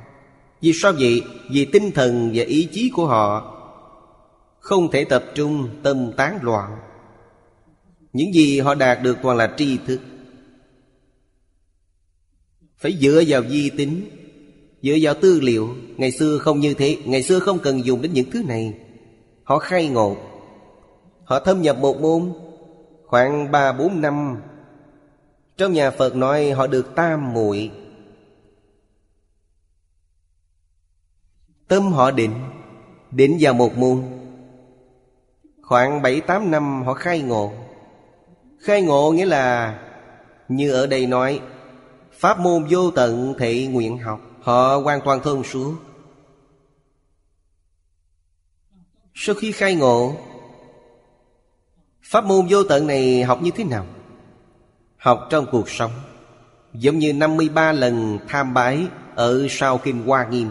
Vì sao vậy? Vì tinh thần và ý chí của họ không thể tập trung tâm tán loạn. Những gì họ đạt được toàn là tri thức. Phải dựa vào di tính, Dựa vào tư liệu. Ngày xưa không như thế, Ngày xưa không cần dùng đến những thứ này. Họ khai ngộ. Họ thâm nhập một môn. Khoảng ba, bốn năm, Trong nhà Phật nói họ được tam muội. Tâm họ định Định vào một môn. Khoảng bảy tám năm họ khai ngộ. Khai ngộ nghĩa là, Như ở đây nói, Pháp môn vô tận thị nguyện học, Họ hoàn toàn thông suốt Sau khi khai ngộ, Pháp môn vô tận này học như thế nào? Học trong cuộc sống, Giống như 53 lần tham bái Ở sau Kinh Hoa Nghiêm.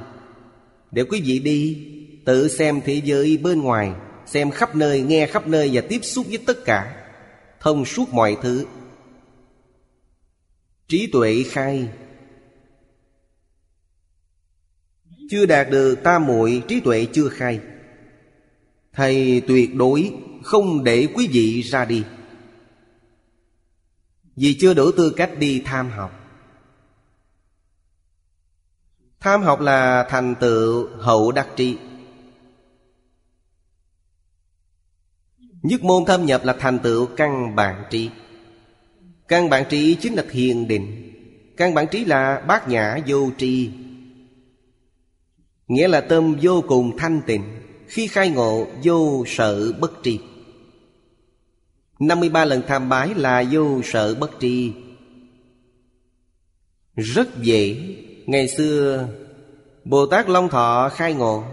Để quý vị đi, Tự xem thế giới bên ngoài Xem khắp nơi, nghe khắp nơi Và tiếp xúc với tất cả. Thông suốt mọi thứ. Trí tuệ khai. Chưa đạt được tam muội trí tuệ chưa khai. Thầy tuyệt đối không để quý vị ra đi. Vì chưa đủ tư cách đi tham học. Tham học là thành tựu hậu đắc trị. Nhất môn thâm nhập là thành tựu căn bản trí. Căn bản trí chính là thiền định. Căn bản trí là bát nhã vô tri. Nghĩa là tâm vô cùng thanh tịnh, Khi khai ngộ vô sợ bất tri. 53 lần tham bái là vô sợ bất tri. Rất dễ, Ngày xưa Bồ Tát Long Thọ khai ngộ.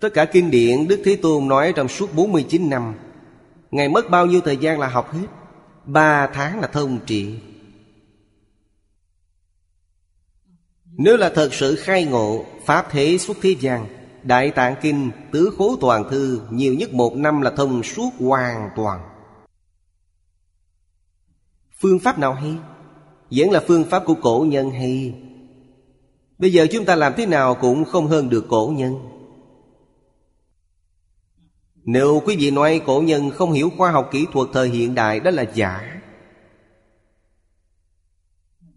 Tất cả kinh điển Đức Thế Tôn nói trong suốt 49 năm, Ngài mất bao nhiêu thời gian là học hết? Ba tháng là thông trị. Nếu là thật sự khai ngộ Pháp thế xuất thế gian, Đại Tạng Kinh, Tứ Khố Toàn Thư, Nhiều nhất một năm là thông suốt hoàn toàn. Phương pháp nào hay? Vẫn là phương pháp của cổ nhân hay? Bây giờ chúng ta làm thế nào cũng không hơn được cổ nhân. Nếu quý vị nói cổ nhân không hiểu khoa học kỹ thuật thời hiện đại, đó là giả.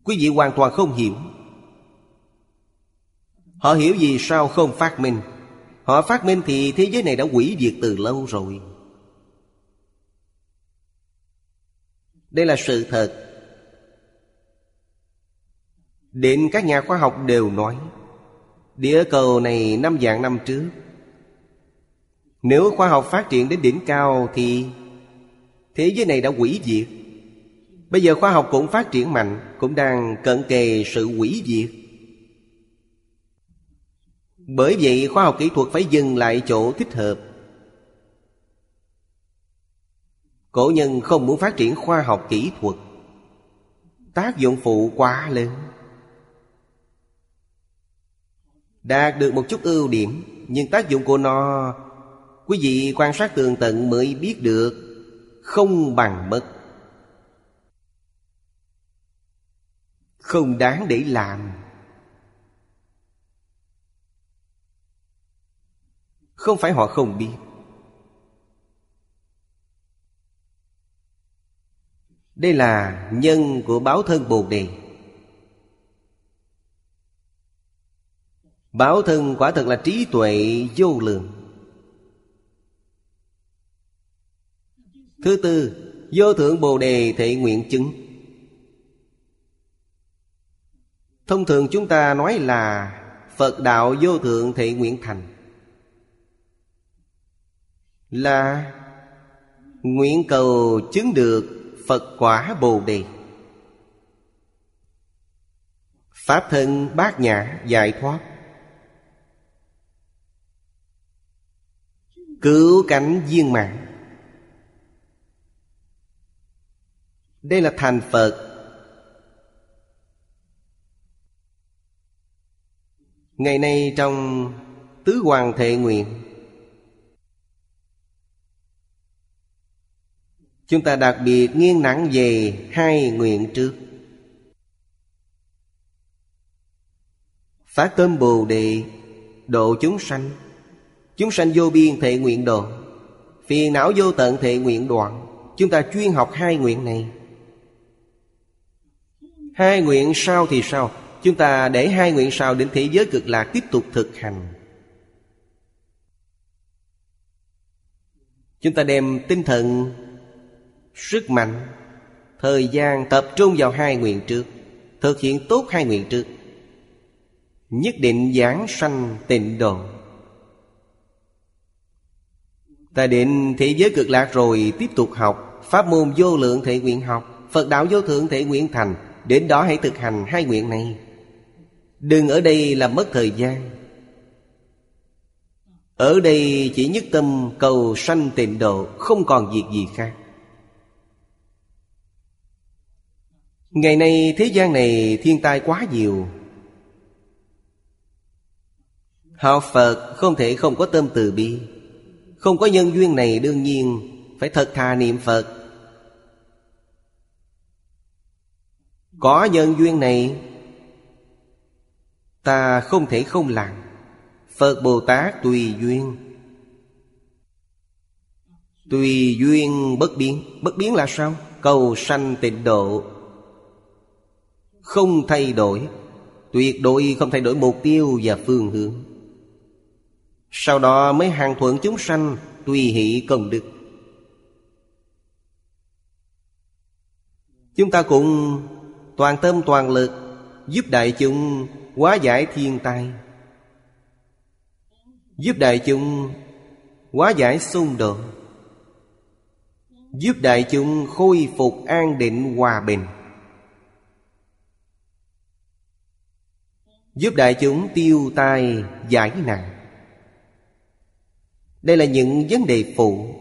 Quý vị hoàn toàn không hiểu. Họ hiểu gì sao không phát minh. Họ phát minh thì thế giới này đã hủy diệt từ lâu rồi. Đây là sự thật. Đến các nhà khoa học đều nói Địa cầu này năm dạng năm trước nếu khoa học phát triển đến đỉnh cao Thì thế giới này đã hủy diệt. Bây giờ khoa học cũng phát triển mạnh, Cũng đang cận kề sự hủy diệt. Bởi vậy, khoa học kỹ thuật phải dừng lại chỗ thích hợp. Cổ nhân không muốn phát triển khoa học kỹ thuật. Tác dụng phụ quá lớn. Đạt được một chút ưu điểm, Nhưng tác dụng của nó Quý vị quan sát tường tận mới biết được, Không bằng mất Không đáng để làm. Không phải họ không biết. Đây là nhân của báo thân Bồ Đề. Báo thân quả thật là trí tuệ vô lượng. Thứ tư, Vô thượng Bồ Đề thể nguyện chứng. Thông thường chúng ta nói là Phật đạo vô thượng thể nguyện thành. Là Nguyện cầu chứng được Phật quả Bồ Đề. Pháp thân bát nhã giải thoát. Cứu cánh viên mạng Đây là thành Phật. Ngày nay trong Tứ Hoàng Thệ Nguyện, Chúng ta đặc biệt nghiêng nặng về hai nguyện trước. Phát tâm Bồ Đề, Độ chúng sanh. Chúng sanh vô biên thệ nguyện độ. Phiền não vô tận thệ nguyện đoạn, Chúng ta chuyên học hai nguyện này. Hai nguyện sau thì sao Chúng ta để hai nguyện sau đến thế giới cực lạc tiếp tục thực hành. Chúng ta đem tinh thần, Sức mạnh, Thời gian tập trung vào hai nguyện trước, Thực hiện tốt hai nguyện trước. Nhất định giảng sanh tịnh độ. Ta đến thế giới cực lạc rồi tiếp tục học Pháp môn vô lượng thể nguyện học, Phật đạo vô thượng thể nguyện thành. Đến đó hãy thực hành hai nguyện này. Đừng ở đây làm mất thời gian. Ở đây chỉ nhất tâm cầu sanh tịnh độ, Không còn việc gì khác. Ngày nay thế gian này thiên tai quá nhiều. Học Phật không thể không có tâm từ bi. Không có nhân duyên này đương nhiên Phải thật thà niệm Phật. Có nhân duyên này, Ta không thể không làm. Phật Bồ Tát tùy duyên. Tùy duyên bất biến. Bất biến là sao? Cầu sanh tịnh độ. Không thay đổi. Tuyệt đối không thay đổi mục tiêu và phương hướng. Sau đó mới hàng thuận chúng sanh Tùy hỷ công đức. Chúng ta cũng toàn tâm toàn lực, Giúp đại chúng hóa giải thiên tai. Giúp đại chúng hóa giải xung đột. Giúp đại chúng khôi phục an định hòa bình. Giúp đại chúng tiêu tai giải nạn. Đây là những vấn đề phụ.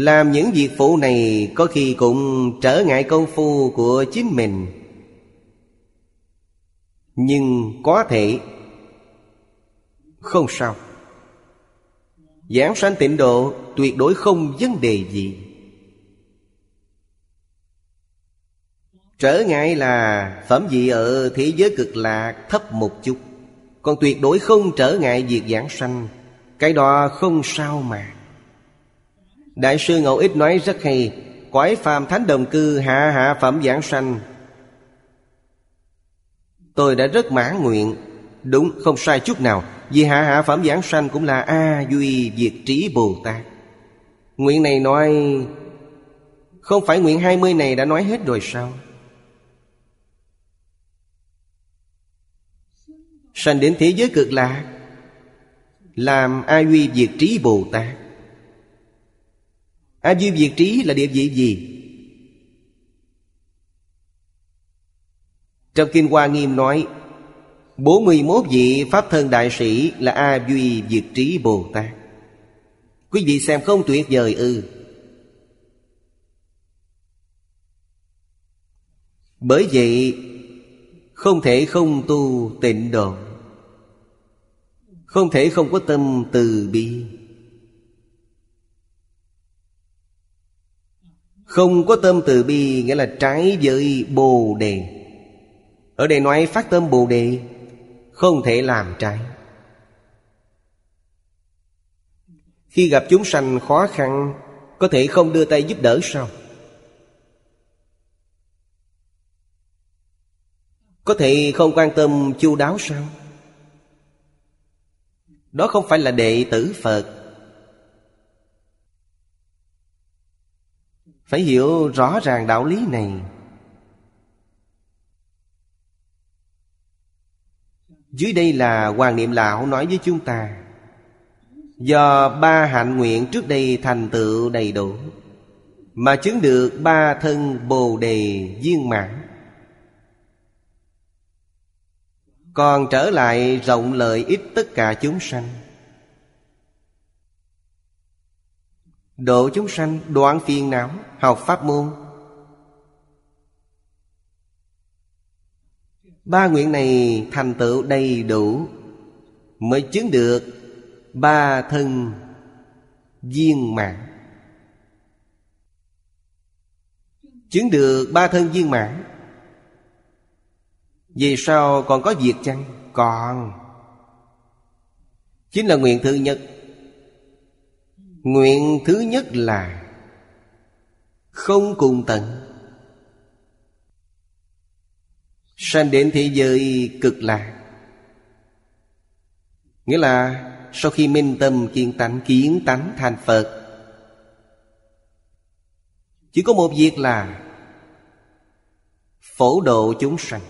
Làm những việc phụ này có khi cũng trở ngại công phu của chính mình. Nhưng có thể, Không sao. Giảng sanh tịnh độ tuyệt đối không vấn đề gì. Trở ngại là phẩm vị ở thế giới cực lạc thấp một chút. Còn tuyệt đối không trở ngại việc giảng sanh. Cái đó không sao mà. Đại sư Ngẫu Ích nói rất hay Quái phàm thánh đồng cư hạ hạ phẩm giảng sanh. Tôi đã rất mãn nguyện. Đúng, không sai chút nào, Vì hạ hạ phẩm giảng sanh cũng là A Duy Diệt Trí Bồ Tát. Nguyện này nói, Không phải nguyện 20 này đã nói hết rồi sao? Sanh đến thế giới cực lạc Làm A Duy Diệt Trí Bồ Tát. A Duy Việt Trí là địa vị gì? Trong Kinh Hoa Nghiêm nói 41 vị Pháp thân đại sĩ là A Duy Việt Trí Bồ Tát. Quý vị xem không tuyệt vời ư. Bởi vậy, Không thể không tu tịnh độ, Không thể không có tâm từ bi. Không có tâm từ bi, Nghĩa là trái với Bồ Đề. Ở đây nói phát tâm Bồ Đề, Không thể làm trái. Khi gặp chúng sanh khó khăn, Có thể không đưa tay giúp đỡ sao? Có thể không quan tâm chu đáo sao? Đó không phải là đệ tử Phật. Phải hiểu rõ ràng đạo lý này. Dưới đây là Hoàng Niệm Lão nói với chúng ta, Do ba hạnh nguyện trước đây thành tựu đầy đủ, Mà chứng được ba thân bồ đề viên mãn. Còn trở lại rộng lợi ích tất cả chúng sanh. Độ chúng sanh đoạn phiền não, Học pháp môn. Ba nguyện này thành tựu đầy đủ, Mới chứng được Ba thân viên mãn. Chứng được ba thân viên mãn, Vì sao còn có việc chăng? Còn. Chính là nguyện thứ nhất Nguyện thứ nhất là Không cùng tận. Sanh đến thế giới cực lạc. Nghĩa là sau khi minh tâm kiên tánh, kiến tánh thành Phật, Chỉ có một việc là Phổ độ chúng sanh.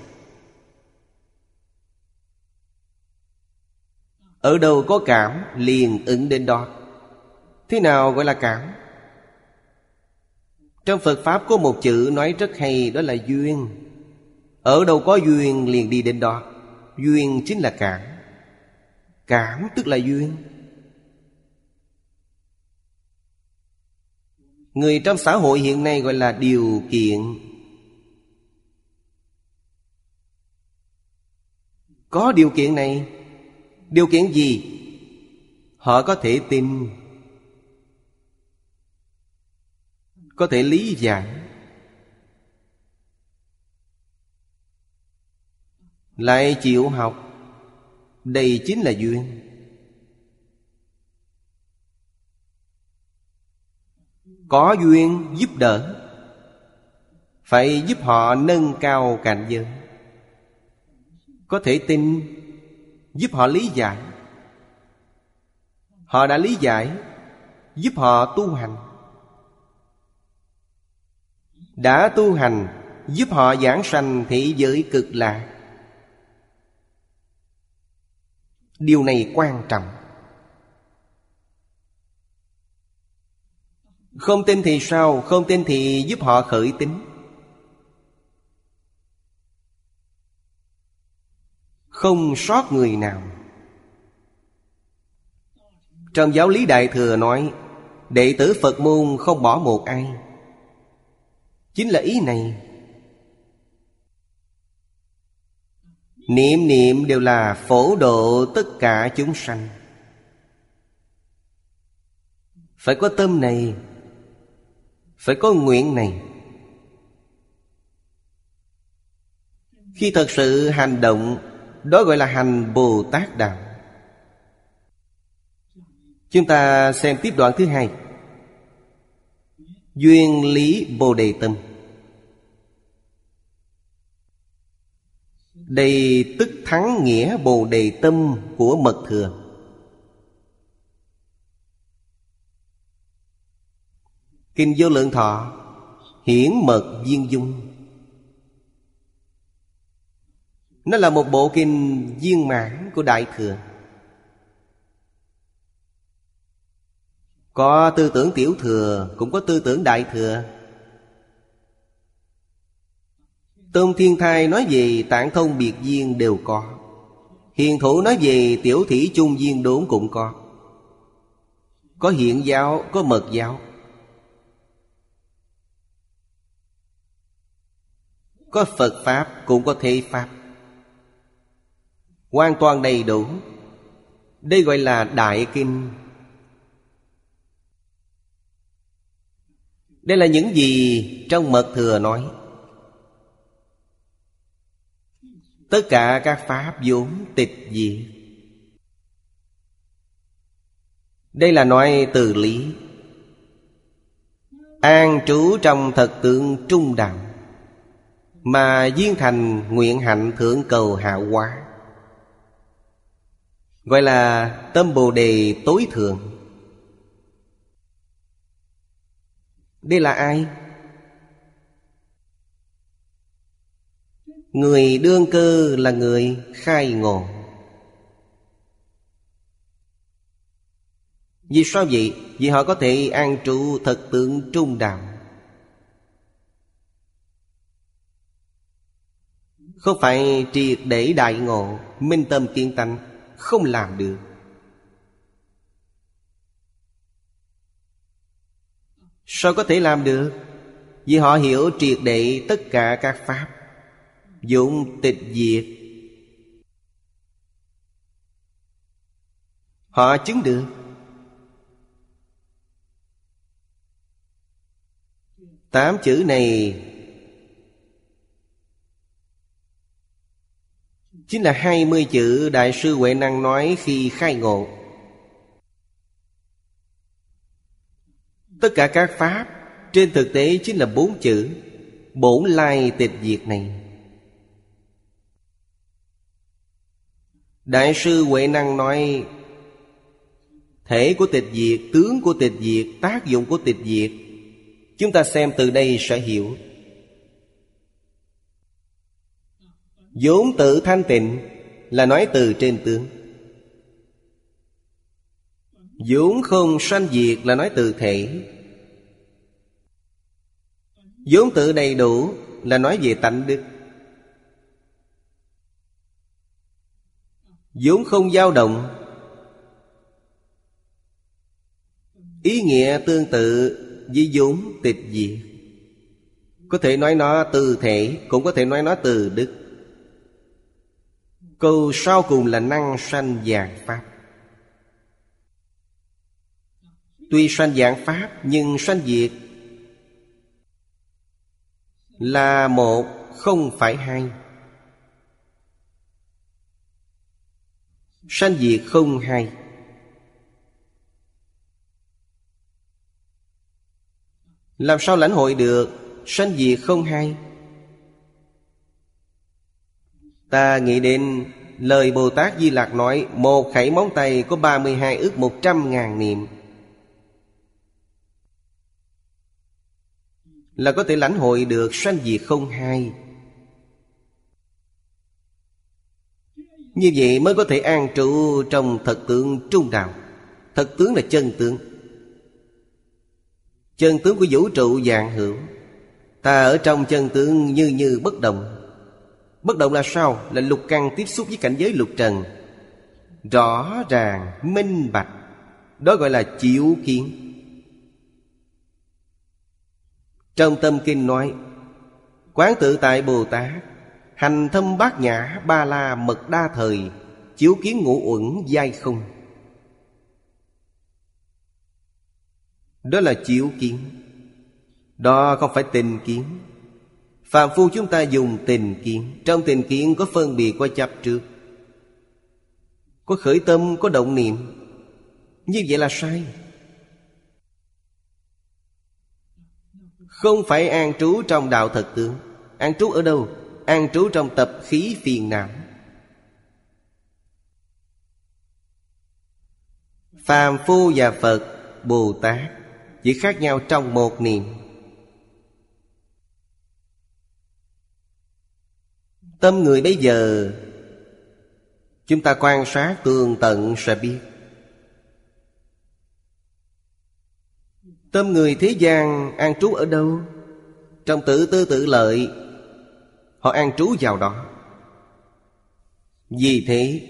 Ở đâu có cảm, liền ứng đến đó. Thế nào gọi là cảm? Trong Phật Pháp có một chữ nói rất hay, đó là duyên. Ở đâu có duyên liền đi đến đó. Duyên chính là cảm. Cảm tức là duyên. Người trong xã hội hiện nay gọi là điều kiện. Có điều kiện này. Điều kiện gì? Họ có thể tin. Có thể lý giải. Lại chịu học, đây chính là duyên. Có duyên giúp đỡ, Phải giúp họ nâng cao cảnh giới. Có thể tin, Giúp họ lý giải. Họ đã lý giải, Giúp họ tu hành. Đã tu hành, Giúp họ giảng sanh thị giới cực lạc điều này quan trọng. Không tin thì sao? Không tin thì giúp họ khởi tính. Không sót người nào. Trong giáo lý đại thừa nói, đệ tử phật môn không bỏ một ai chính là ý này. Niệm niệm đều là phổ độ tất cả chúng sanh. Phải có tâm này, Phải có nguyện này. Khi thật sự hành động, Đó gọi là hành Bồ Tát Đạo. Chúng ta xem tiếp đoạn thứ hai. Duyên lý Bồ Đề Tâm. Đây tức thắng nghĩa bồ đề tâm của mật thừa. Kinh vô lượng thọ, Hiển mật viên dung. Nó là một bộ kinh viên mãn của Đại Thừa. Có tư tưởng tiểu thừa Cũng có tư tưởng đại thừa. Tôn Thiên Thai nói về tạng thông biệt viên đều có. Hiền thủ nói về tiểu thủy chung viên đốn cũng có. Có hiện giáo, có mật giáo. Có Phật Pháp cũng có thế Pháp. Hoàn toàn đầy đủ. Đây gọi là Đại Kinh. Đây là những gì trong mật thừa nói. Tất cả các pháp vốn tịch diệt. Đây là nói từ lý. An trú trong thật tượng trung đạo Mà duyên thành nguyện hạnh thượng cầu hạ hóa. Gọi là tâm bồ đề tối thượng. Đây là ai? Người đương cơ là người khai ngộ Vì sao vậy? Vì họ có thể an trụ thật tượng trung đạo Không phải triệt để đại ngộ, Minh tâm kiên tánh, Không làm được Sao có thể làm được? Vì họ hiểu triệt để tất cả các pháp. Dụng tịch diệt. Họ chứng được. Tám chữ này Chính là hai mươi chữ Đại sư Huệ Năng nói khi khai ngộ. Tất cả các pháp Trên thực tế chính là bốn chữ Bổn lai tịch diệt này. Đại sư Huệ Năng nói Thể của tịch diệt, tướng của tịch diệt, tác dụng của tịch diệt Chúng ta xem từ đây sẽ hiểu. Vốn tự thanh tịnh là nói từ trên tướng vốn không sanh diệt là nói từ thể. Vốn tự đầy đủ là nói về tánh đức. Vốn không dao động. Ý nghĩa tương tự với vốn tịch diệt. Có thể nói nó từ thể, cũng có thể nói nó từ đức. Câu sau cùng là năng sanh vàng pháp. Tuy sanh dạng pháp, nhưng sanh diệt. Là một, không phải hai. Sanh diệt không hai. Làm sao lãnh hội được? Sanh diệt không hai. Ta nghĩ đến lời bồ tát di lạc nói, một khẩy móng tay có 32 ước một trăm ngàn niệm. Là có thể lãnh hội được sanh diệt không hai. Như vậy mới có thể an trụ trong thật tướng trung đạo. Thật tướng là chân tướng. Chân tướng của vũ trụ dạng hữu. Ta ở trong chân tướng như như bất động. Bất động là sao? Là lục căn tiếp xúc với cảnh giới lục trần. Rõ ràng, minh bạch. Đó gọi là chịu kiến. Trong tâm kinh nói Quán tự tại Bồ Tát Hành thâm bát nhã ba la mật đa thời Chiếu kiến ngũ uẩn giai không Đó là chiếu kiến. Đó không phải tình kiến. Phạm phu chúng ta dùng tình kiến. Trong tình kiến có phân biệt có chấp trước Có khởi tâm, có động niệm. Như vậy là sai. Không phải an trú trong đạo thật tướng. An trú ở đâu? An trú trong tập khí phiền não. Phàm phu và Phật, Bồ Tát Chỉ khác nhau trong một niệm. Tâm người bây giờ Chúng ta quan sát tường tận sẽ biết. Tâm người thế gian an trú ở đâu? Trong tự tư tự lợi, Họ an trú vào đó. Vì thế,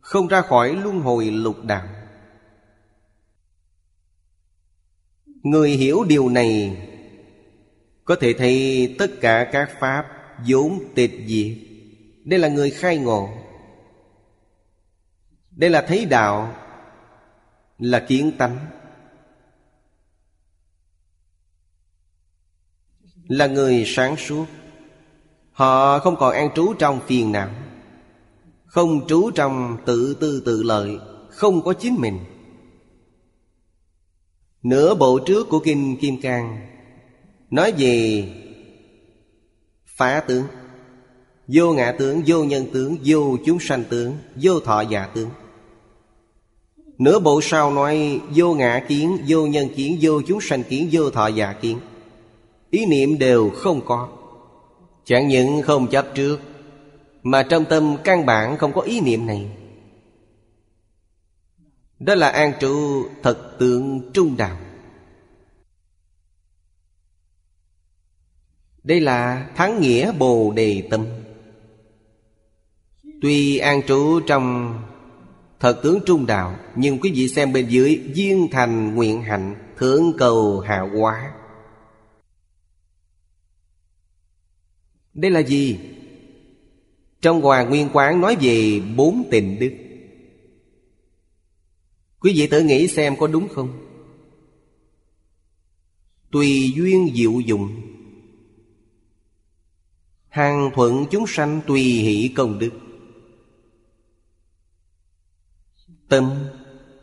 Không ra khỏi luân hồi lục đạo. Người hiểu điều này, Có thể thấy tất cả các pháp vốn tịch diệt. Đây là người khai ngộ. Đây là thấy đạo, Là kiến tánh. Là người sáng suốt. Họ không còn an trú trong phiền não Không trú trong tự tư tự lợi Không có chính mình. Nửa bộ trước của Kinh Kim Cang Nói về Phá tướng. Vô ngã tướng, vô nhân tướng, vô chúng sanh tướng Vô thọ giả tướng. Nửa bộ sau nói Vô ngã kiến, vô nhân kiến, vô chúng sanh kiến, vô thọ giả kiến. Ý niệm đều không có. Chẳng những không chấp trước, Mà trong tâm căn bản không có ý niệm này. Đó là an trụ thật tượng trung đạo. Đây là thắng nghĩa bồ đề tâm. Tuy an trụ trong thật tướng trung đạo, Nhưng quý vị xem bên dưới viên thành nguyện hạnh Thượng cầu hạ hóa. Đây là gì? Trong Hoàng Nguyên Quán nói về bốn tình đức Quý vị tự nghĩ xem có đúng không? Tùy duyên diệu dụng Hàng thuận chúng sanh tùy hỷ công đức Tâm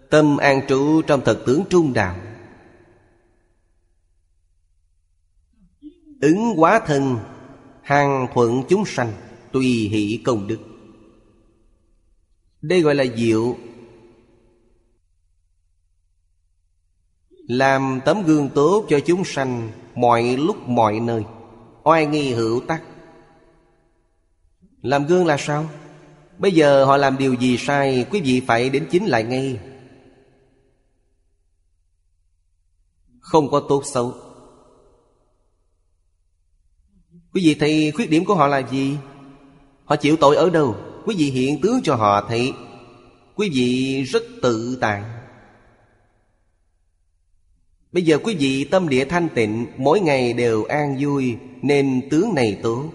Tâm an trụ trong thật tướng trung đạo Ứng hóa thân hàng thuận chúng sanh, tùy hỷ công đức. Đây gọi là diệu. Làm tấm gương tốt cho chúng sanh mọi lúc, mọi nơi. Oai nghi hữu tắc. Làm gương là sao? Bây giờ họ làm điều gì sai, quý vị phải đến chính lại ngay. Không có tốt xấu. Quý vị thấy khuyết điểm của họ là gì? Họ chịu tội ở đâu? Quý vị hiện tướng cho họ thấy. Quý vị rất tự tại. Bây giờ quý vị tâm địa thanh tịnh, Mỗi ngày đều an vui, Nên tướng này tốt.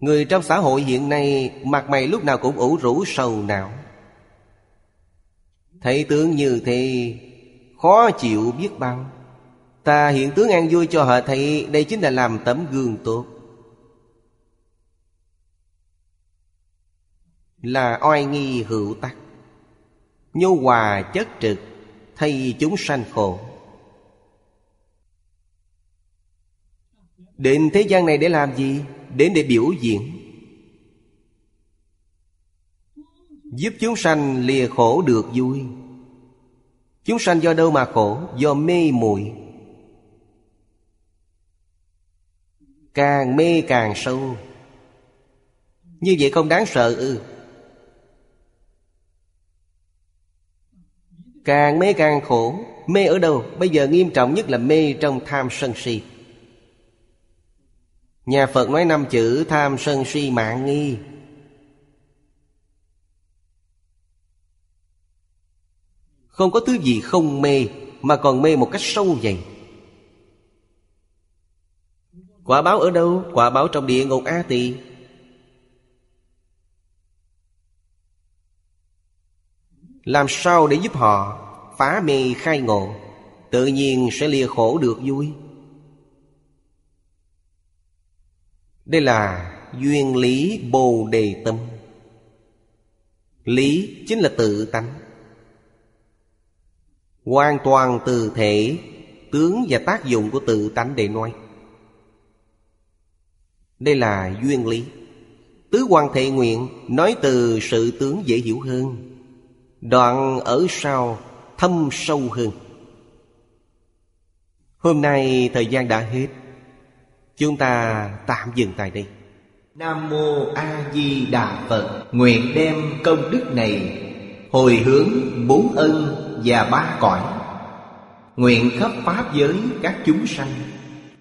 Người trong xã hội hiện nay, Mặt mày lúc nào cũng ủ rũ sầu não. Thấy tướng như thế, Khó chịu biết bao. Ta hiện tướng an vui cho họ thấy Đây chính là làm tấm gương tốt. Là oai nghi hữu tắc. Nhu hòa chất trực, Thay chúng sanh khổ. Đến thế gian này để làm gì? Đến để biểu diễn. Giúp chúng sanh lìa khổ được vui. Chúng sanh do đâu mà khổ? Do mê muội. Càng mê càng sâu. Như vậy không đáng sợ ư. Ừ. Càng mê càng khổ. Mê ở đâu? Bây giờ nghiêm trọng nhất là mê trong tham sân si. Nhà Phật nói năm chữ tham sân si mạng nghi. Không có thứ gì không mê Mà còn mê một cách sâu dày. Quả báo ở đâu? Quả báo trong địa ngục A Tỳ. Làm sao để giúp họ phá mê khai ngộ? Tự nhiên sẽ lìa khổ được vui. Đây là duyên lý bồ đề tâm. Lý chính là tự tánh. Hoàn toàn từ thể, Tướng và tác dụng của tự tánh để nói đây là duyên lý. Tứ quan thệ nguyện Nói từ sự tướng dễ hiểu hơn. Đoạn ở sau, Thâm sâu hơn. Hôm nay thời gian đã hết. Chúng ta tạm dừng tại đây. Nam Mô A Di Đà Phật. Nguyện đem công đức này Hồi hướng bốn ân và ba cõi. Nguyện khắp Pháp giới các chúng sanh.